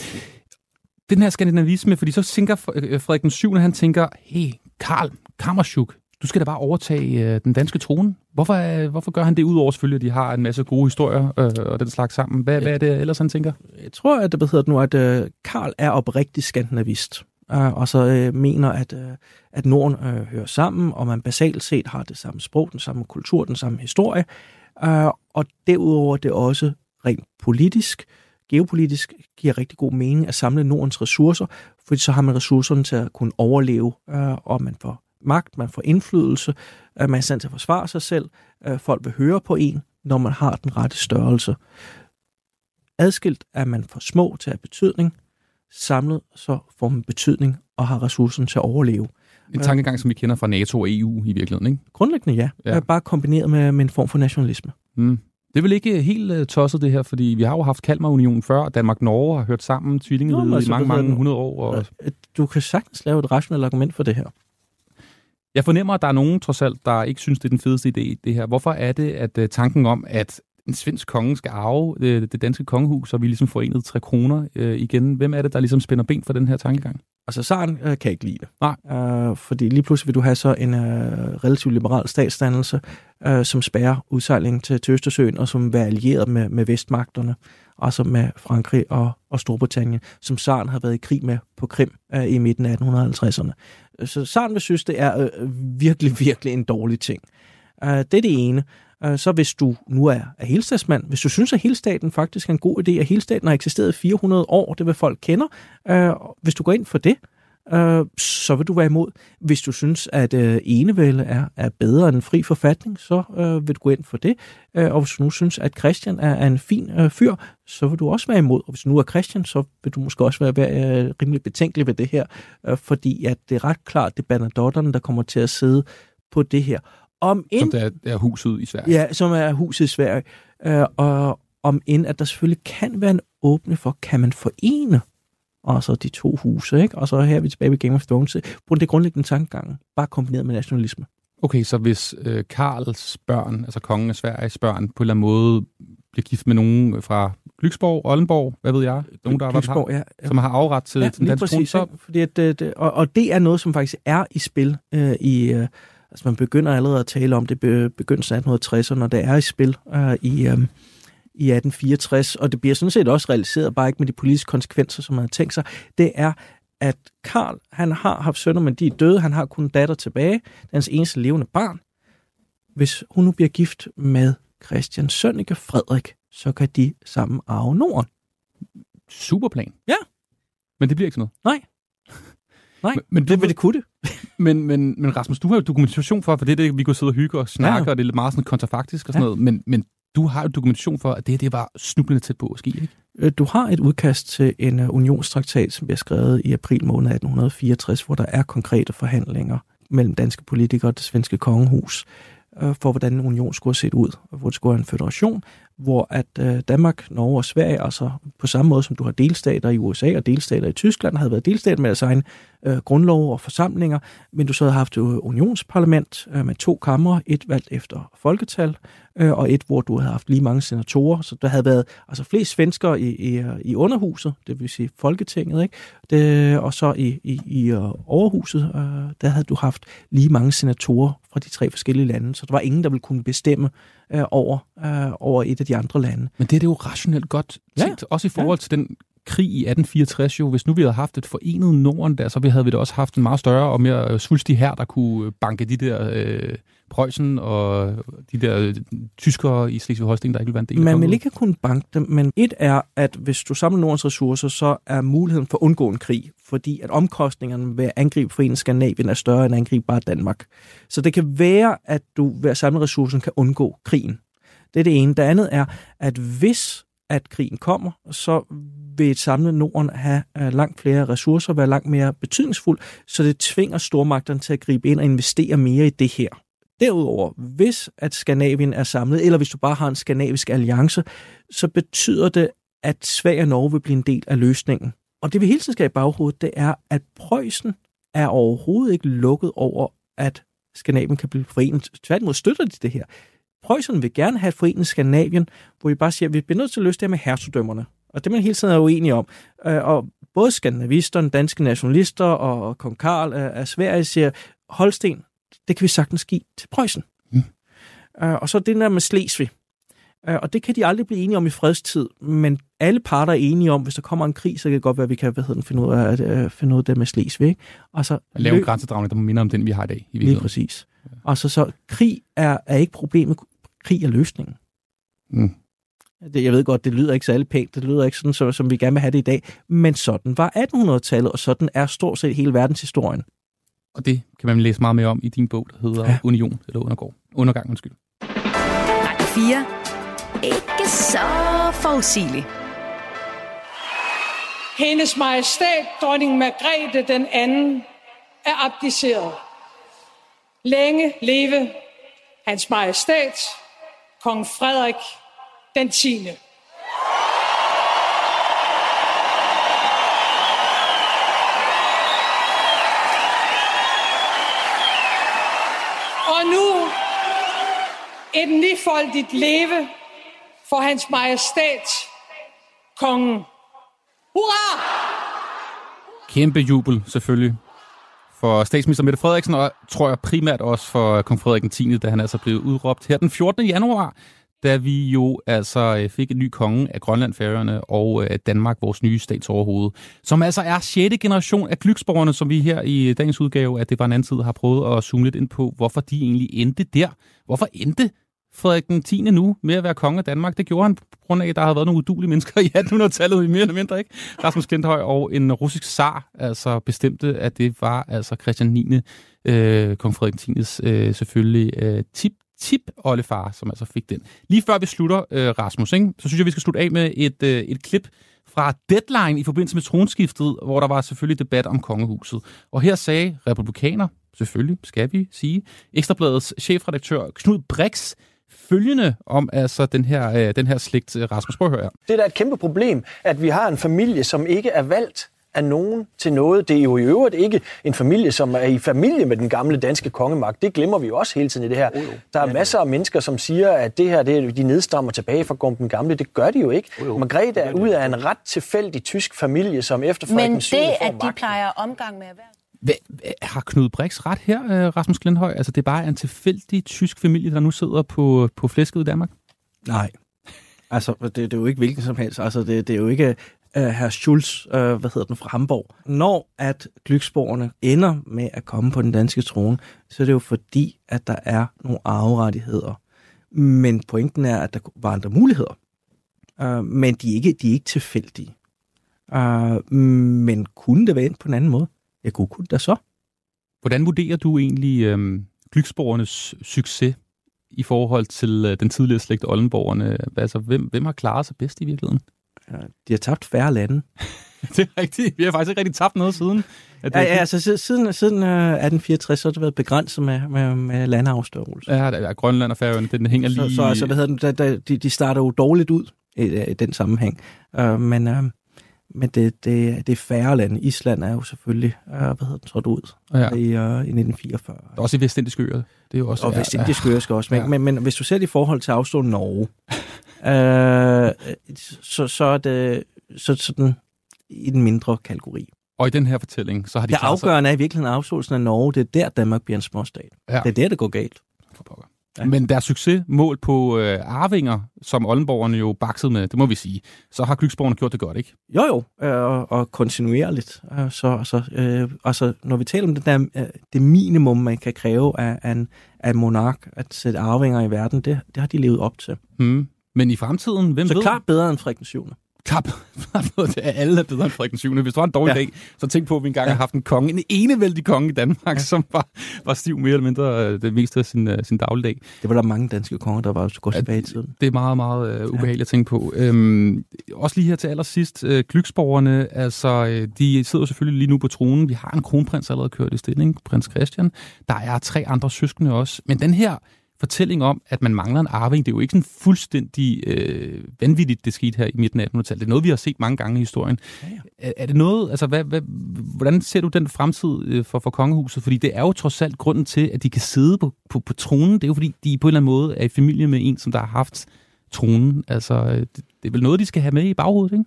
Den her skandinavisme, fordi så tænker øh, Frederik den 7. han tænker, hey, Karl Kammerschuk, du skal da bare overtage øh, den danske trone. Hvorfor, øh, hvorfor gør han det, udover selvfølgelig, at de har en masse gode historier øh, og den slags sammen? Hvad, hvad er det ellers, han tænker? Jeg tror, at det betyder nu, at øh, Karl er oprigtig skandinavist. Øh, og så øh, mener, at, øh, at Norden øh, hører sammen, og man basalt set har det samme sprog, den samme kultur, den samme historie. Øh, og derudover det også rent politisk, geopolitisk giver rigtig god mening at samle Nordens ressourcer, fordi så har man ressourcerne til at kunne overleve, øh, og man får magt, man får indflydelse, øh, man er i stand til at forsvare sig selv, øh, folk vil høre på en, når man har den rette størrelse. Adskilt er man for små til at have betydning, samlet så får man betydning og har ressourcen til at overleve. En tankegang, som vi kender fra NATO og EU i virkeligheden, ikke? Grundlæggende ja. Ja. Bare kombineret med, med en form for nationalisme. Mm. Det er vel ikke helt uh, tosset det her, fordi vi har jo haft Kalmarunionen før, og Danmark-Norge har hørt sammen, tvillingeriget altså, i mange, mange hundrede år. Og Du kan sagtens lave et rationelt argument for det her. Jeg fornemmer, at der er nogen, trods alt, der ikke synes, det er den fedeste idé, det her. Hvorfor er det, at uh, tanken om, at en svensk konge skal arve det, det danske kongehus, og vi ligesom forenet tre kroner uh, igen. Hvem er det, der ligesom spænder ben for den her tankegang? Altså, Saren øh, kan ikke lide det. Nej. Øh, fordi lige pludselig vil du have så en øh, relativt liberal statsdannelse, øh, som spærrer udsejlingen til, til Østersøen, og som være allieret med, med vestmagterne, altså med Frankrig og, og Storbritannien, som Saren har været i krig med på Krim øh, i midten af 1850'erne. Så Saren vil synes, det er øh, virkelig, virkelig en dårlig ting. Øh, det er det ene. Øh, så hvis du nu er, er helstatsmand, hvis du synes, at helstaten faktisk er en god idé, at helstaten har eksisteret i 400 år, det vil folk kender, øh, hvis du går ind for det, øh, så vil du være imod. Hvis du synes, at øh, enevælde er, er bedre end en fri forfatning, så øh, vil du gå ind for det. Øh, og hvis du nu synes, at Christian er, er en fin øh, fyr, så vil du også være imod. Og hvis du nu er Christian, så vil du måske også være, være øh, rimelig betænkelig ved det her, øh, fordi at det er ret klart, det er Bernadotterne, der kommer til at sidde på det her. Om Som end, det er, det er huset i Sverige. Ja, som er huset i Sverige. Øh, og om end, at der selvfølgelig kan være en åbne for, kan man forene og så de to huse, ikke? Og så her er vi tilbage ved Game of Thrones. På det grundlæggende tankegang, bare kombineret med nationalisme. Okay, så hvis øh, Karls børn, altså kongen af Sveriges børn, på en eller anden måde bliver gift med nogen fra Lyksborg, Oldenborg, hvad ved jeg, nogen, der har, Lyksborg, ja, ja. som har afret til, ja, den danske præcis. så ikke? Fordi at, det, det, og, og det er noget, som faktisk er i spil øh, i... Øh, altså man begynder allerede at tale om det be, begyndelsen af 1860'erne, når det er i spil øh, i, øh, i 1864, og det bliver sådan set også realiseret, bare ikke med de politiske konsekvenser, som man har tænkt sig, det er, at Karl, han har haft sønner, men de er døde, han har kun datter tilbage, hans eneste levende barn. Hvis hun nu bliver gift med Christians søn, ikke Frederik, så kan de sammen arve Norden. superplan. Ja. Men det bliver ikke sådan noget. Nej, Men, men, det vil det kunne det. men, men, men Rasmus, du har jo dokumentation for, for det er det, vi kunne sidde og hygge og snakke, Ja. og det er lidt meget sådan kontrafaktisk og sådan Ja. noget, men, men du har jo dokumentation for, at det, det var snublende tæt på at ske, ikke? Øh, du har et udkast til en øh, unionstraktat, som bliver skrevet i april måned 1864, hvor der er konkrete forhandlinger mellem danske politikere og det svenske kongehus øh, for, hvordan en union skulle have set ud, og hvor det skulle være en federation, hvor at øh, Danmark, Norge og Sverige, altså på samme måde som du har delstater i USA og delstater i Tyskland, havde været delstater med deres egen øh, grundlov og forsamlinger, men du så havde haft et unionsparlament øh, med to kamre, et valgt efter folketal, øh, og et, hvor du havde haft lige mange senatorer, så der havde været altså flest svensker i, i, i underhuset, det vil sige Folketinget, ikke? Det, og så i, i, i øh, overhuset, øh, der havde du haft lige mange senatorer fra de tre forskellige lande, så der var ingen, der ville kunne bestemme øh, over, øh, over et af de andre lande. Men det er det jo rationelt godt tænkt, ja. også i forhold til den krig i 1864 jo. Hvis nu vi havde haft et forenet Norden der, så havde vi da også haft en meget større og mere øh, svulstig her, der kunne banke de der øh, Preussen og de der øh, tyskere i Slesvig-Holsten, der ikke ville være en del Man vil ikke kunne banke dem, men et er, at hvis du samler Nordens ressourcer, så er muligheden for at undgå en krig, fordi at omkostningerne ved at angribe foreningen Skandinavien er større end at angribe bare Danmark. Så det kan være, at du ved at samle ressourcen kan undgå krigen. Det er det ene. Det andet er, at hvis at krigen kommer, så vil et samlet Norden have øh, langt flere ressourcer, være langt mere betydningsfuld, så det tvinger stormagterne til at gribe ind og investere mere i det her. Derudover, hvis at Skandinavien er samlet, eller hvis du bare har en skandinavisk alliance, så betyder det, at Sverige og Norge vil blive en del af løsningen. Og det vi hele tiden skal i baghovedet, det er, at Preussen er overhovedet ikke lukket over, at Skandinavien kan blive forenet. Tværtimod støtter de det her. Preussen vil gerne have et forenet Skandinavien, hvor vi bare siger, at vi bliver nødt til at løse det her med hertugdømmerne. Og det man hele tiden er uenig om. Øh, og både skandinavisterne, danske nationalister og kong Karl af Sverige siger, Holsten, det kan vi sagtens give til Preussen. Mm. Uh, og så det der med Slesvig. Uh, og det kan de aldrig blive enige om i fredstid, men alle parter er enige om, hvis der kommer en krig, så kan det godt være, at vi kan hvad hedder den, finde, ud af, uh, finde ud af det med Slesvig. Ikke? Og så lave en grænsedragning, der minder om den, vi har i dag. I lige præcis. Og så, så krig er, er ikke problemet, krig er løsningen. Mm. Det, jeg ved godt, det lyder ikke særlig pænt, det lyder ikke sådan, som, som vi gerne vil have det i dag, men sådan var 1800-tallet, og sådan er stort set hele verdenshistorien. Og det kan man læse meget mere om i din bog, der hedder ja. Union, eller Undergård. Undergang, undskyld. Radio 4. Ikke så forudsigeligt. Hendes majestæt, dronning Margrethe den anden, er abdiceret. Længe leve hans majestæt, kong Frederik den 10. Og nu et nifoldigt leve for hans majestæt, kongen. Hurra! Kæmpe jubel, selvfølgelig, for statsminister Mette Frederiksen, og tror jeg primært også for kong Frederik 10., da han altså blev udråbt her den 14. januar da vi jo altså øh, fik en ny konge af Grønland, Færøerne og øh, Danmark, vores nye statsoverhoved, som altså er 6. generation af Glyksborgerne, som vi her i øh, dagens udgave at det var en anden tid har prøvet at zoome lidt ind på, hvorfor de egentlig endte der. Hvorfor endte Frederik den 10. nu med at være konge af Danmark. Det gjorde han på grund af, at der havde været nogle udulige mennesker i 1800-tallet, i mere eller mindre, ikke? Rasmus Klinthøj og en russisk zar altså bestemte, at det var altså Christian 9. Øh, kong Frederik 10. Øh, selvfølgelig øh, tip tip oldefar, som altså fik den. Lige før vi slutter, øh, Rasmus, ikke, så synes jeg, vi skal slutte af med et, øh, et klip fra Deadline i forbindelse med tronskiftet, hvor der var selvfølgelig debat om kongehuset. Og her sagde republikaner, selvfølgelig skal vi sige, Ekstrabladets chefredaktør Knud Brix, følgende om altså den her, øh, den her slægt. Rasmus, prøv at høre. Det er da et kæmpe problem, at vi har en familie, som ikke er valgt af nogen til noget. Det er jo i øvrigt ikke en familie, som er i familie med den gamle danske kongemagt. Det glemmer vi jo også hele tiden i det her. Oh, Der er masser af mennesker, som siger, at det her, det, de nedstammer tilbage fra den gamle. Det gør de jo ikke. Oh, Margrethe er ud af en ret tilfældig tysk familie, som efter Men det, at de plejer omgang med erhverv. Hvad, har Knud Brix ret her, øh, Rasmus Glindhøj? Altså, det er bare en tilfældig tysk familie, der nu sidder på, på flæsket i Danmark? Nej. Altså, det, det er jo ikke hvilken som helst. Altså, det, det er jo ikke øh, herr Schulz, øh, hvad hedder den, fra Hamburg. Når at Glücksborgerne ender med at komme på den danske trone, så er det jo fordi, at der er nogle arverettigheder. Men pointen er, at der var andre muligheder. Øh, men de er ikke, de er ikke tilfældige. Øh, men kunne det være ind på en anden måde? Jeg kunne, kunne det så. Hvordan vurderer du egentlig øh, Glücksborgernes succes i forhold til øh, den tidligere slægt Oldenborgerne? Altså, hvem, hvem har klaret sig bedst i virkeligheden? De har tabt færre lande. det er rigtigt. Vi har faktisk ikke rigtig tabt noget siden. At ja, ja, altså siden, siden uh, 1864, så har det været begrænset med, med, med landeafstørrelse. Ja, der er Grønland og Færøerne, den hænger lige... Så, så altså, hvad hedder den, der, der, de, de starter jo dårligt ud i, i den sammenhæng. Uh, men uh, men det, det, det er færre lande. Island er jo selvfølgelig, uh, hvad hedder den, trådt ud ja. i, uh, i 1944. Der er også i Vestindiske øer. Det er jo også, og Vestindiske øer skal også. Men, ja. men, men hvis du ser det i forhold til afstående Norge, øh, så, så er det så, sådan i den mindre kategori. Og i den her fortælling, så har de Det afgørende er i virkeligheden afståelsen af Norge. Det er der, Danmark bliver en småstat. Ja. Det er der, det går galt. For pokker. Ja. Men deres succes mål på øh, arvinger, som Oldenborgerne jo baksede med, det må vi sige, så har Glücksborgerne gjort det godt, ikke? Jo, jo, øh, og, og kontinuerligt. Øh, så, så, øh, altså, når vi taler om det der, øh, det minimum, man kan kræve af, af, en, af monark, at sætte arvinger i verden, det, det har de levet op til. Hmm. Men i fremtiden, hvem så ved? Så klart bedre end Frederik 7. Klart alle er bedre end Frederik 7. Hvis du har en dårlig ja. dag, så tænk på, at vi engang ja. har haft en konge, en enevældig konge i Danmark, ja. som var, var stiv mere eller mindre øh, det meste af sin, uh, sin dagligdag. Det var der mange danske konger, der var så godt tilbage i tiden. Det er meget, meget uh, ubehageligt ja. at tænke på. Øhm, også lige her til allersidst, uh, Glyksborgerne, altså, de sidder selvfølgelig lige nu på tronen. Vi har en kronprins allerede kørt i stilling, prins Christian. Der er tre andre søskende også. Men den her fortælling om, at man mangler en arving, det er jo ikke sådan fuldstændig øh, vanvittigt, det skete her i midten af 1800-tallet. Det er noget, vi har set mange gange i historien. Ja, ja. Er, er det noget, altså hvad, hvad, hvordan ser du den fremtid øh, for, for kongehuset? Fordi det er jo trods alt grunden til, at de kan sidde på, på, på tronen. Det er jo fordi, de på en eller anden måde er i familie med en, som der har haft tronen. Altså, øh, det, det er vel noget, de skal have med i baghovedet, ikke?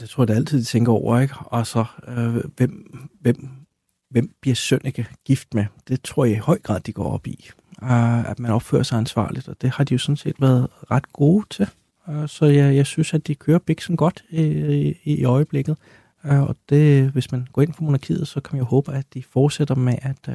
Det tror jeg, det altid, de tænker over, ikke? Og så, øh, hvem, hvem hvem bliver Sønneke gift med? Det tror jeg i høj grad, de går op i. Uh, at man opfører sig ansvarligt, og det har de jo sådan set været ret gode til. Uh, så jeg, jeg synes, at de kører biksen godt i, i, i øjeblikket. Uh, og det, hvis man går ind for monarkiet, så kan man jo håbe, at de fortsætter med at uh,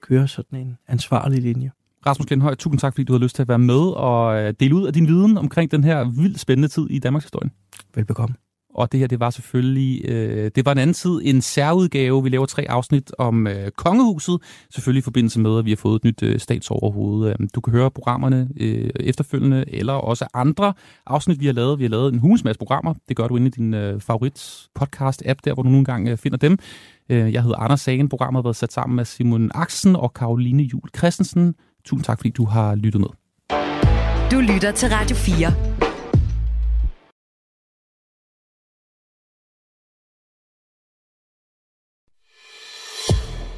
køre sådan en ansvarlig linje. Rasmus Lindhøj, tusind tak, fordi du har lyst til at være med og dele ud af din viden omkring den her vildt spændende tid i Danmarks historie. Velbekomme. Og det her, det var selvfølgelig, øh, det var en anden tid, en særudgave. Vi laver tre afsnit om øh, kongehuset, selvfølgelig i forbindelse med, at vi har fået et nyt øh, statsoverhoved. Øh, du kan høre programmerne øh, efterfølgende, eller også andre afsnit, vi har lavet. Vi har lavet en hulens masse programmer. Det gør du inde i din øh, favorit podcast-app, der hvor du nogle gange øh, finder dem. Øh, jeg hedder Anders Sagen. Programmet har været sat sammen med Simon Axen og Karoline Jul Christensen. Tusind tak, fordi du har lyttet med. Du lytter til Radio 4.